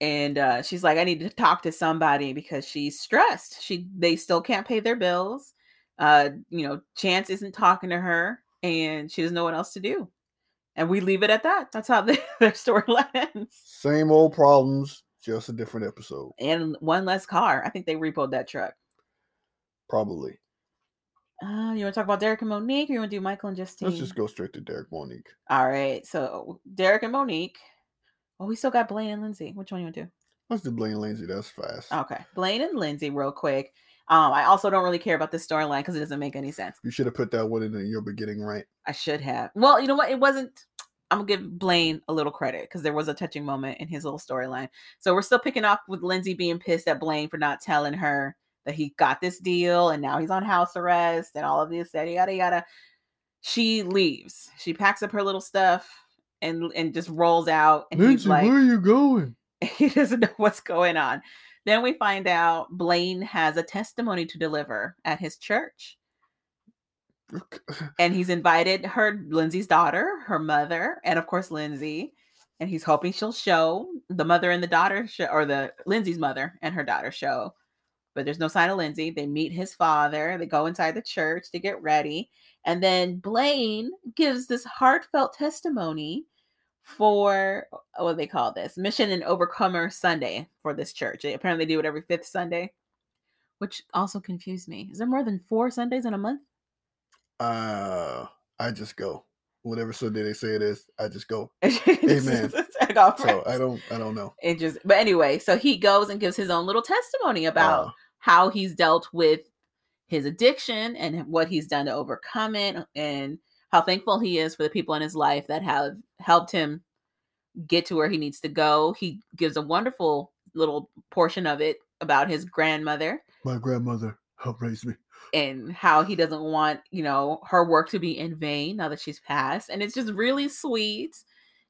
And uh, she's like, I need to talk to somebody because she's stressed. She they still can't pay their bills. Uh, you know, Chance isn't talking to her, and she doesn't know what else to do. And we leave it at that. That's how the, their story ends. Same old problems, just a different episode. And one less car. I think they repoed that truck. Probably. Uh, you want to talk about Derek and Monique, or you want to do Michael and Justine? Let's just go straight to Derek Monique. All right. So Derek and Monique. Oh, we still got Blaine and Lindsay. Which one you want to do? Let's do Blaine and Lindsay. That's fast. Okay. Blaine and Lindsay, real quick. Um, I also don't really care about this storyline because it doesn't make any sense. You should have put that one in your beginning right? I should have. Well, you know what? It wasn't. I'm gonna give Blaine a little credit because there was a touching moment in his little storyline. So we're still picking up with Lindsay being pissed at Blaine for not telling her that he got this deal and now he's on house arrest and all of this, yada yada yada. She leaves. She packs up her little stuff and and just rolls out. And he's like, where are you going? he doesn't know what's going on. Then we find out Blaine has a testimony to deliver at his church. And he's invited her, Lindsay's daughter, her mother, and of course Lindsay. And he's hoping she'll show the mother and the daughter, show, or the Lindsay's mother and her daughter show. But there's no sign of Lindsay. They meet his father. They go inside the church to get ready. And then Blaine gives this heartfelt testimony for uh, what they call this Mission and Overcomer Sunday for this church. They apparently do it every fifth Sunday, which also confused me. Is there more than four Sundays in a month? Uh, I just go. Whatever Sunday they say it is, I just go. Amen. So I don't, I don't know. it just, but anyway, so he goes and gives his own little testimony about Uh, how he's dealt with his addiction and what he's done to overcome it and how thankful he is for the people in his life that have helped him get to where he needs to go. He gives a wonderful little portion of it about his grandmother my grandmother helped raise me. And how he doesn't want, you know, her work to be in vain now that she's passed. And it's just really sweet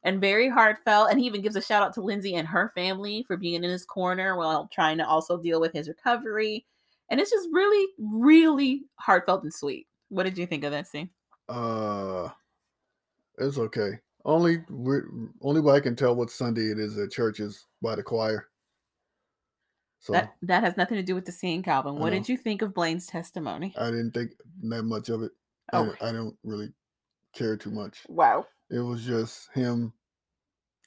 and very heartfelt. And he even gives a shout out to Lindsay and her family for being in his corner while trying to also deal with his recovery. And it's just really, really heartfelt and sweet. What did you think of that scene? Uh, it's okay. Only only way I can tell what Sunday it is at church is by the choir. So That that has nothing to do with the scene, Calvin. What did you think of Blaine's testimony? I didn't think that much of it. Oh, I, I don't really care too much. wow. It was just him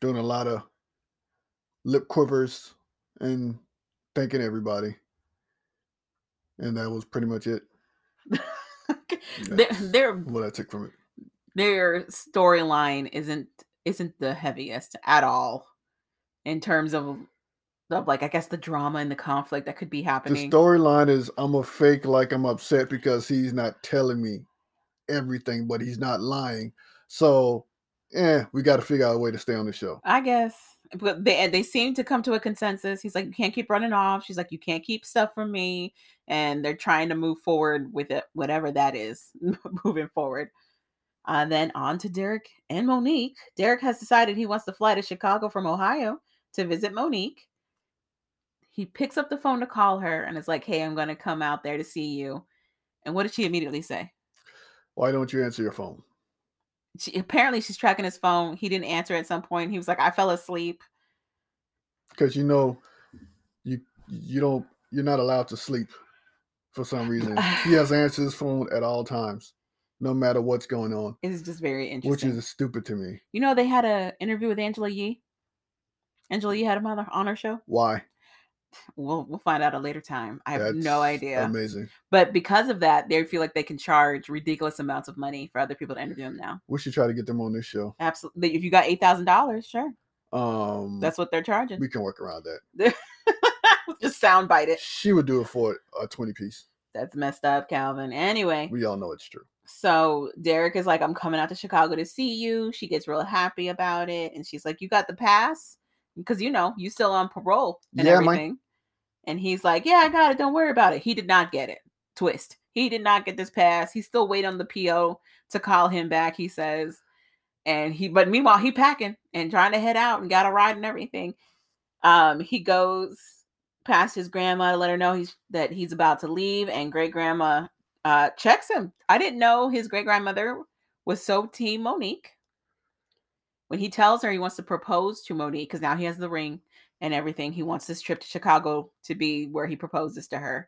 doing a lot of lip quivers and thanking everybody. And that was pretty much it. their their What I took from it. their storyline isn't isn't the heaviest at all in terms of of like I guess the drama and the conflict that could be happening. The storyline is I'm a fake like I'm upset because he's not telling me everything, but he's not lying. So, yeah, we got to figure out a way to stay on the show. I guess. But they they seem to come to a consensus. He's like, you can't keep running off. She's like, you can't keep stuff from me. And they're trying to move forward with it, whatever that is, moving forward. Uh, then on to Derek and Monique. Derek has decided he wants to fly to Chicago from Ohio to visit Monique. He picks up the phone to call her and is like, hey, I'm going to come out there to see you. And what did she immediately say? Why don't you answer your phone? She, apparently, she's tracking his phone. He didn't answer at some point. He was like, I fell asleep. Because you know, you you don't you're not allowed to sleep for some reason. he has to answer his phone at all times, no matter what's going on, It's just very interesting. which is stupid to me. You know, they had a interview with Angela Yee. Angela Yee had him on, the, on her show. Why? We'll we'll find out at a later time. I have no idea. Amazing. But because of that, they feel like they can charge ridiculous amounts of money for other people to interview them now. We should try to get them on this show. Absolutely. If you got eight thousand dollars, sure. Um, That's what they're charging. we can work around that. Just sound bite it. She would do it for a twenty piece. That's messed up, Calvin. Anyway, We all know it's true. so Derek is like, I'm coming out to Chicago to see you. She gets real happy about it. And she's like, You got the pass? Because you know, you still on parole and Yeah, everything. And he's like, Yeah, I got it. Don't worry about it. He did not get it. Twist. He did not get this pass. He's still waiting on the PO to call him back, he says. And he but meanwhile, he packing and trying to head out and got a ride and everything. Um, he goes past his grandma to let her know he's that he's about to leave, and great grandma uh checks him. I didn't know his great grandmother was so team Monique. When he tells her he wants to propose to Monique, because now he has the ring and everything, he wants this trip to Chicago to be where he proposes to her.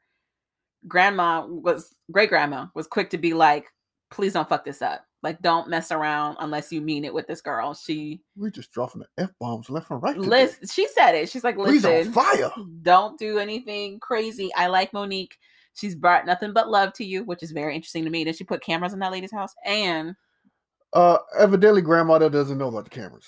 Grandma was great grandma was quick to be like, please don't fuck this up. Like, don't mess around unless you mean it with this girl. She we're just dropping the f bombs left and right. today. listen, she said it. She's like, listen, fire. don't do anything crazy. I like Monique. She's brought nothing but love to you, which is very interesting to me. Did she put cameras in that lady's house? And Uh, evidently, grandmother doesn't know about the cameras.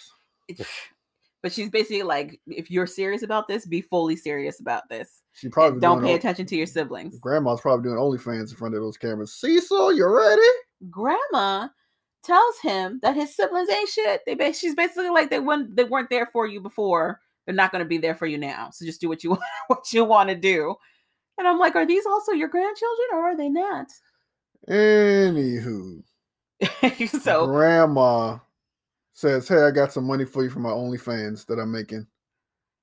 But she's basically like, if you're serious about this, be fully serious about this. She probably don't pay o- attention to your siblings. Grandma's probably doing OnlyFans in front of those cameras. Cecil, you ready? Grandma tells him that his siblings ain't shit. They ba- she's basically like they weren't they weren't there for you before. They're not going to be there for you now. So just do what you want what you want to do. And I'm like, are these also your grandchildren or are they not? Anywho, so grandma says, "Hey, I got some money for you from my OnlyFans that I'm making."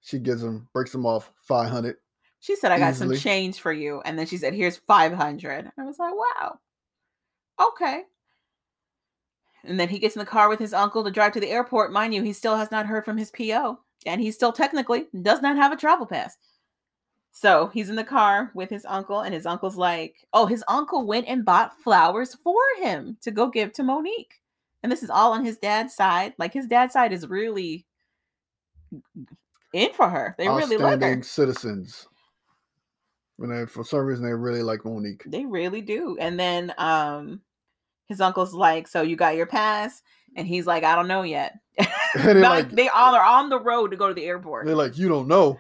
She gives him, breaks him off five hundred. She said, I got Easily. some change for you. And then she said, here's 500. I was like, wow. Okay. And then he gets in the car with his uncle to drive to the airport. Mind you, he still has not heard from his PO. And he still technically does not have a travel pass. So he's in the car with his uncle, and his uncle's like, oh, his uncle went and bought flowers for him to go give to Monique. And this is all on his dad's side. Like his dad's side is really in for her. They really like her. citizens. And they, for some reason, they really like Monique. They really do. And then um his uncle's like, So you got your pass? And he's like, I don't know yet. Like, they all are on the road to go to the airport. they're like, you don't know.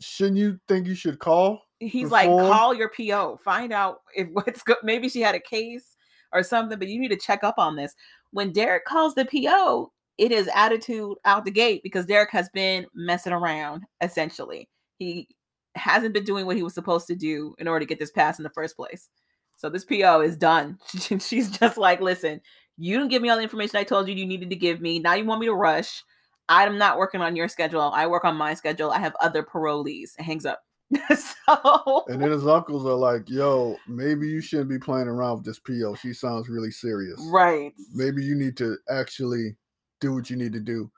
Shouldn't you think you should call? He's like, call your PO, find out if what's good. Maybe she had a case or something, but you need to check up on this. When Derek calls the PO, it is attitude out the gate because Derek has been messing around essentially. He hasn't been doing what he was supposed to do in order to get this pass in the first place. So this PO is done. She's just like, listen, you didn't give me all the information I told you you needed to give me. Now you want me to rush. I'm not working on your schedule. I work on my schedule. I have other parolees. It hangs up. so And then his uncles are like, yo, maybe you shouldn't be playing around with this PO. She sounds really serious. right. Maybe you need to actually do what you need to do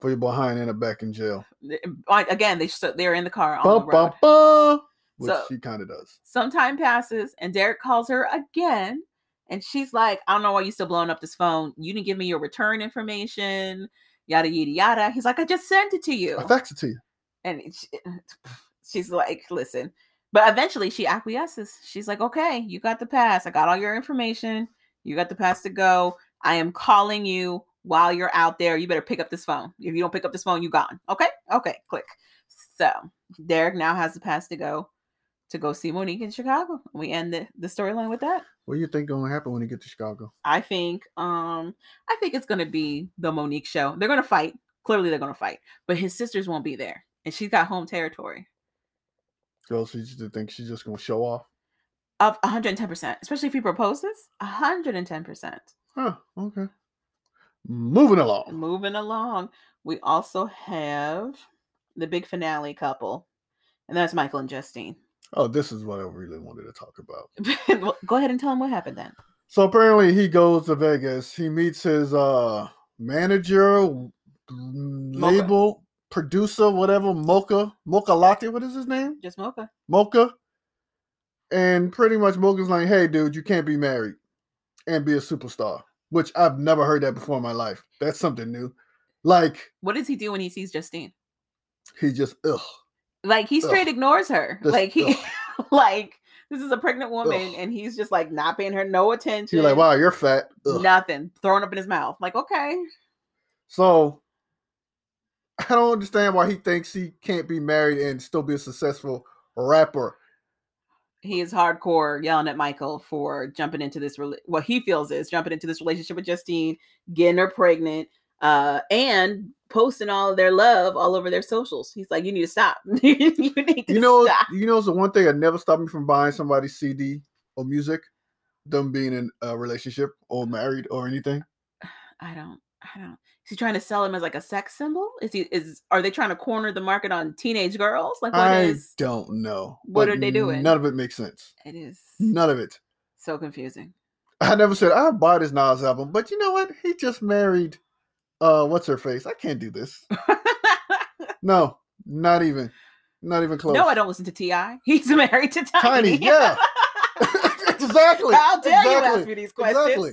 for your behind and a back in jail. Again, they they're in the car on Bum, the road. bum, bum, which So- she kind of does. Some time passes, and Derek calls her again, and she's like, "I don't know why you still blowing up this phone. You didn't give me your return information, yada yada yada." He's like, "I just sent it to you," I faxed it to you. and it- eh, she- she's like, "Listen." But eventually, she acquiesces. She's like, "Okay, you got the pass. I got all your information. You got the pass to go. I am calling you while you're out there. You better pick up this phone. If you don't pick up this phone, you gone. Okay, okay, click." So Derek now has the pass to go to go see Monique in Chicago. And we end the, the storyline with that. What do you think gonna happen when you get to Chicago? I think um I think it's gonna be the Monique show. They're gonna fight. Clearly they're gonna fight. But his sisters won't be there. And she's got home territory. So she just think she's just gonna show off. Of 110%. Especially if he proposes. 110%. Huh, okay. Moving along. Moving along. We also have the big finale couple. And that's Michael and Justine. Oh, this is what I really wanted to talk about. Go ahead and tell him what happened then. So apparently he goes to Vegas. He meets his uh manager, label, producer, whatever, Mocha, Mocha Latte, what is his name? Just Mocha. Mocha. And pretty much Mocha's like, hey dude, you can't be married and be a superstar. Which I've never heard that before in my life. That's something new. Like What does he do when he sees Justine? he just ugh. Like he straight Ugh. ignores her. This- like he like this is a pregnant woman Ugh. and he's just like not paying her no attention. You're like, wow, you're fat. Ugh. Nothing. Throwing up in his mouth. Like, okay. So I don't understand why he thinks he can't be married and still be a successful rapper. He is hardcore yelling at Michael for jumping into this rela- what he feels is jumping into this relationship with Justine, getting her pregnant, uh, and posting all of their love all over their socials. He's like, you need to stop. you need to You know, stop. you know, it's the one thing that never stopped me from buying somebody's CD or music, them being in a relationship or married or anything. I don't. I don't. Is he trying to sell him as like a sex symbol? Is he is are they trying to corner the market on teenage girls? Like what I is don't know. what are they doing? None of it makes sense. it is None of it. so confusing. I never said I'd buy this Nas album, but you know what? He just married uh what's her face? I can't do this. No, not even. Not even close. no, I don't listen to T.I. He's married to Tiny. Tiny, yeah. exactly. How dare you ask me these questions? Exactly.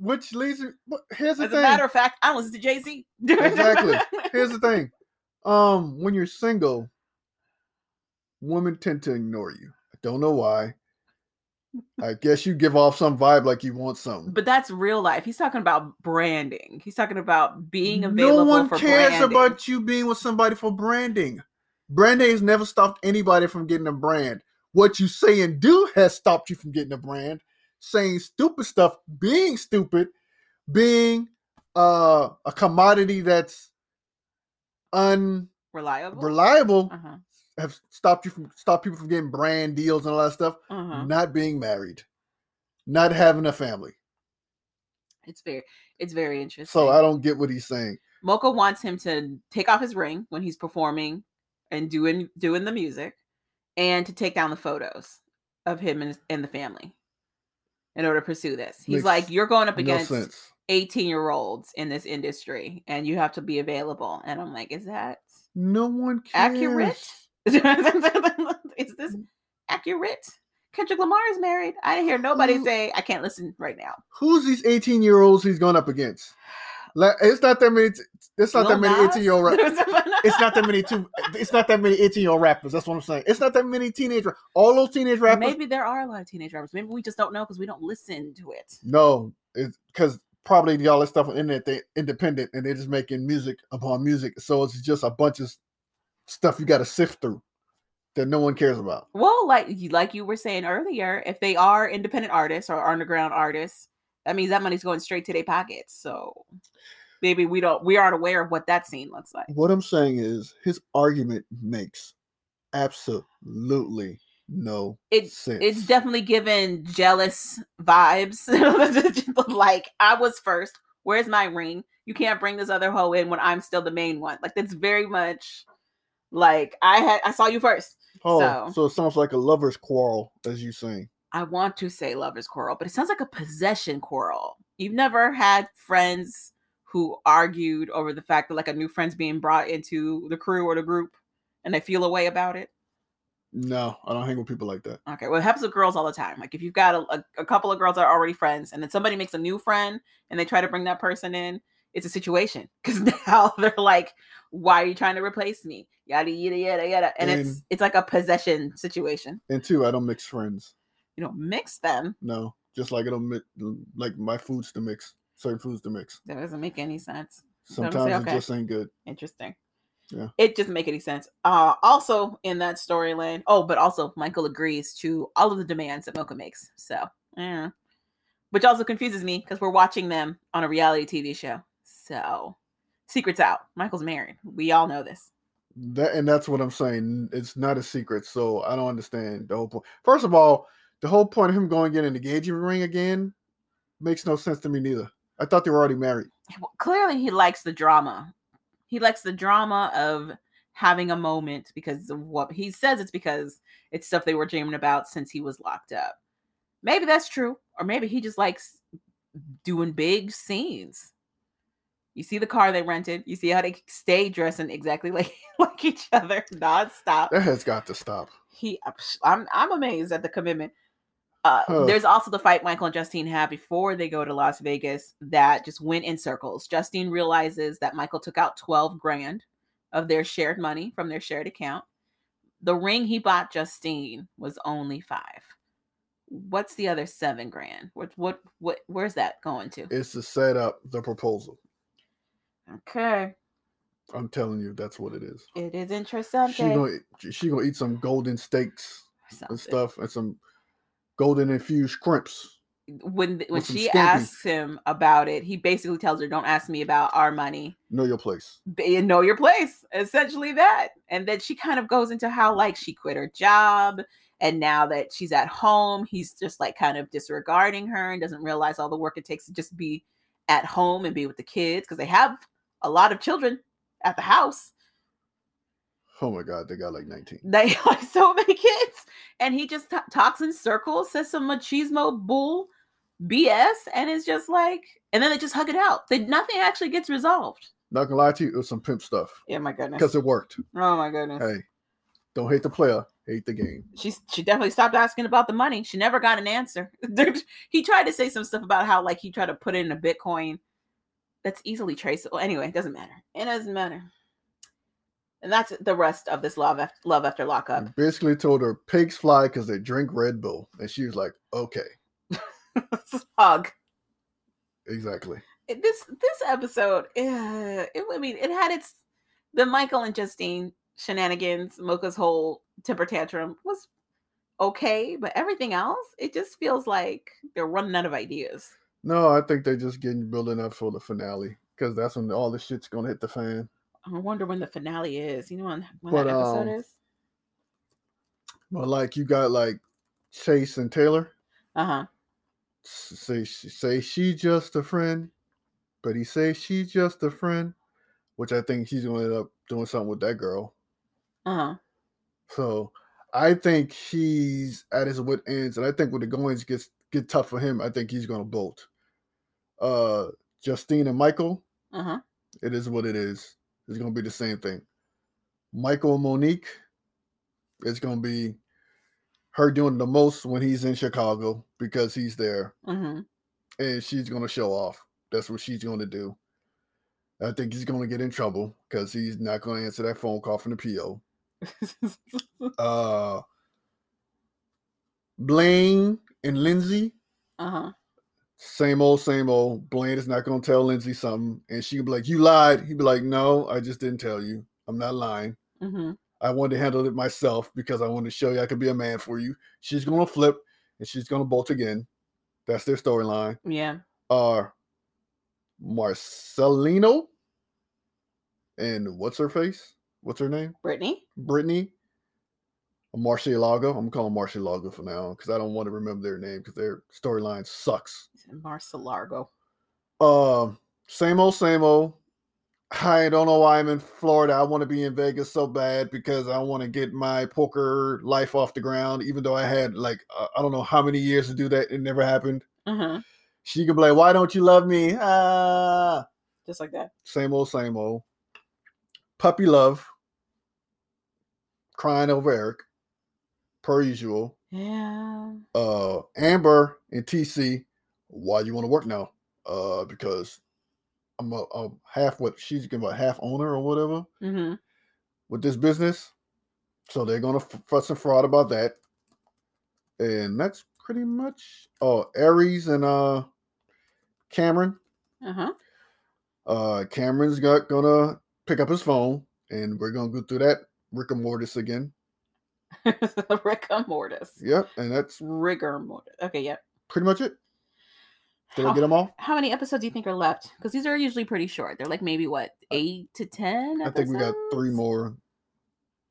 Which leads me here's the As thing. a matter of fact, I listen to Jay Z. Exactly. here's the thing. Um, when you're single, women tend to ignore you. I don't know why. I guess you give off some vibe like you want something. But that's real life. He's talking about branding. He's talking about being available no one cares branding. about you being with somebody for branding. Branding has never stopped anybody from getting a brand. What you say and do has stopped you from getting a brand. Saying stupid stuff, being stupid, being uh, a commodity that's reliable. unreliable uh-huh. have stopped you from stop people from getting brand deals and all that stuff. Uh-huh. Not being married, not having a family. It's very it's very interesting. So I don't get what he's saying. Mocha wants him to take off his ring when he's performing and doing doing the music, and to take down the photos of him and, his, and the family in order to pursue this. He's Makes like, you're going up against sense. 18 year olds in this industry, and you have to be available. And I'm like, is that No one cares. accurate? is this accurate? Kendrick Lamar is married. I didn't hear nobody Who- say I can't listen right now. Who's these 18 year olds he's going up against? It's not that many. It's not that many 18 year old. It's not that many. Two. It's not that many 18 year old rappers. That's what I'm saying. It's not that many teenage. All those teenage rappers. Maybe there are a lot of teenage rappers. Maybe we just don't know because we don't listen to it. No, it's because probably y'all that stuff on the internet they independent and they're just making music upon music. So it's just a bunch of stuff you got to sift through that no one cares about. Well, like like you were saying earlier, if they are independent artists or underground artists, that means that money's going straight to their pockets. So maybe we don't we aren't aware of what that scene looks like. What I'm saying is his argument makes absolutely no It sense. it's definitely given jealous vibes. like I was first. Where's my ring? You can't bring this other hoe in when I'm still the main one. Like that's very much like I had I saw you first. oh, so- so. it sounds like a lover's quarrel, as you saying. I want to say lovers quarrel, but it sounds like a possession quarrel. You've never had friends who argued over the fact that like a new friend's being brought into the crew or the group and they feel a way about it. No, I don't hang with people like that. Okay, well, it happens with girls all the time. Like if you've got a, a, a couple of girls that are already friends, and then somebody makes a new friend, and they try to bring that person in, it's a situation because now they're like, "Why are you trying to replace me?" Yada yada yada yada, and, it's it's like a possession situation. And two, I don't mix friends. You know, mix them. No, just like I don't mix, like my foods to mix, certain foods to mix. That doesn't make any sense. So I'm Sometimes saying, it just ain't good. Interesting. Yeah. It doesn't make any sense. Uh also in that storyline. Oh, but also Michael agrees to all of the demands that Mocha makes. So yeah. Which also confuses me because we're watching them on a reality TV show. So secret's out. Michael's married. We all know this. That and that's what I'm saying. It's not a secret, so I don't understand the whole point. First of all, the whole point of him going in an engagement ring again makes no sense to me neither. I thought they were already married. Well, Clearly he likes the drama. He likes the drama of having a moment because of what he says it's because it's stuff they were dreaming about since he was locked up. Maybe that's true. Or maybe he just likes doing big scenes. You see the car they rented. You see how they stay dressing exactly like, like each other nonstop. That has got to stop. He, I'm, I'm amazed at the commitment. Uh, Huh. There's also the fight Michael and Justine have before they go to Las Vegas that just went in circles. Justine realizes that Michael took out 12 grand of their shared money from their shared account. the ring he bought Justine was only five. What's the other seven grand? What what what? Where's that going to? It's to set up the proposal. Okay, I'm telling you, that's what it is. it is interesting. She gonna she gonna eat some golden steaks and stuff and some golden infused crimps. When when she scampi. asks him about it, he basically tells her, "Don't ask me about our money. Know your place. Be- eh, Know your place." Essentially that, and then she kind of goes into how like she quit her job, and now that she's at home, he's just like kind of disregarding her and doesn't realize all the work it takes to just be at home and be with the kids because they have a lot of children at the house. Oh my god, they got like 19. They have so many kids, and he just t- talks in circles, says some machismo bull BS, and it's just like, and then they just hug it out. They, nothing actually gets resolved. Not gonna lie to you, it was some pimp stuff Yeah, my goodness. because it worked. Oh my goodness. Hey, don't hate the player, hate the game. She's she definitely stopped asking about the money. She never got an answer. he tried to say some stuff about how like he tried to put in a Bitcoin that's easily traceable. Anyway, it doesn't matter. It doesn't matter. And that's the rest of this love after love after lockup. Basically told her pigs fly because they drink Red Bull, and she was like, "Okay, Hug. exactly." this this episode uh, it, i mean it had its the michael and justine shenanigans mocha's whole temper tantrum was okay but everything else it just feels like they're running out of ideas No, I think they're just getting building up for the finale because that's when all the shit's gonna hit the fan. I wonder when the finale is you know when, when But, that episode um, is But like you got like Chase and Taylor uh-huh say say she's just a friend, but he say she's just a friend, which I think he's gonna end up doing something with that girl. uh-huh So I think he's at his wit ends, and I think when the goings gets get tough for him, I think he's gonna bolt. Uh, Justine and Michael, uh-huh it is what it is. It's gonna be the same thing. Michael Monique, it's gonna be her doing the most when he's in Chicago because he's there, mm-hmm. and she's gonna show off. That's what she's gonna do. I think he's gonna get in trouble because he's not gonna answer that phone call from the PO. uh Blaine and Lindsay, uh-huh same old, same old. Blaine is not gonna tell Lindsay something, and she can be like, "You lied." He'd be like, "No, I just didn't tell you. I'm not lying. mm-hmm. I wanted to handle it myself because I wanted to show you I could be a man for you." She's gonna flip, and she's gonna bolt again. That's their storyline. yeah Uh Marcelino and what's her face? What's her name? brittany Brittany, Marcia Lago. I'm calling Marcia Lago for now because I don't want to remember their name because their storyline sucks. Marcia largo Um, same old, same old. I don't know why I'm in Florida. I want to be in Vegas so bad because I want to get my poker life off the ground. Even though I had like uh, I don't know how many years to do that, it never happened. uh-huh She can be like, "Why don't you love me?" Ah, just like that same old, same old. Puppy love. Crying over Eric, per usual. yeah uh Amber and TC, why you want to work now? Uh because I'm a, a half what she's gonna a half owner or whatever mm-hmm. with this business. So they're gonna fuss and fraud about that. And that's pretty much oh Aries and uh Cameron. uh-huh Uh Cameron's got gonna pick up his phone and we're gonna go through that Rick and Mortis again. rigor mortis Yep, and that's rigor mortis okay yeah pretty much it. Did I How- get them all? How many episodes do you think are left? Because these are usually pretty short. They're like maybe what eight to ten. I think we got three more,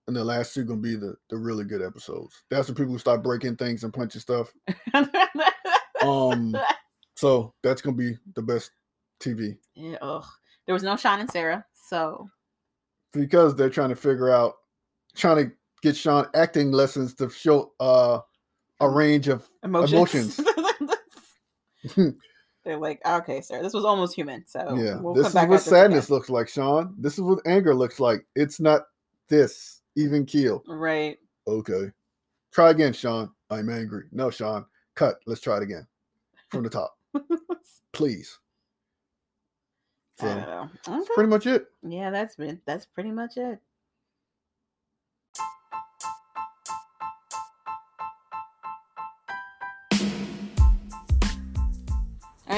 and the last two gonna be the the really good episodes. That's when people start breaking things and punching stuff. Um, so that's gonna be the best TV Yeah, ugh. There was no Sean and Sarah, so because they're trying to figure out, trying to get Sean acting lessons to show uh a range of emotions. Emotions. They're like, okay, sir, this was almost human. So yeah. Oh, we'll this is what sadness again. looks like, Sean. This is what anger looks like. It's not this even keel. Right. Okay, try again, Sean. I'm angry. No, Sean. Cut. Let's try it again from the top, please. I don't So know. that's pretty much it. Yeah, that's been that's pretty much it.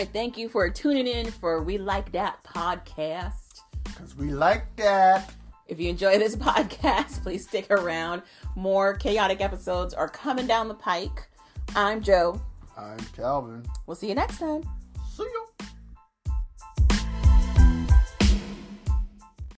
Right, thank you for tuning in for We Like That podcast. Because we like that. If you enjoy this podcast, please stick around. More chaotic episodes are coming down the pike. I'm Joe. I'm Calvin. We'll see you next time.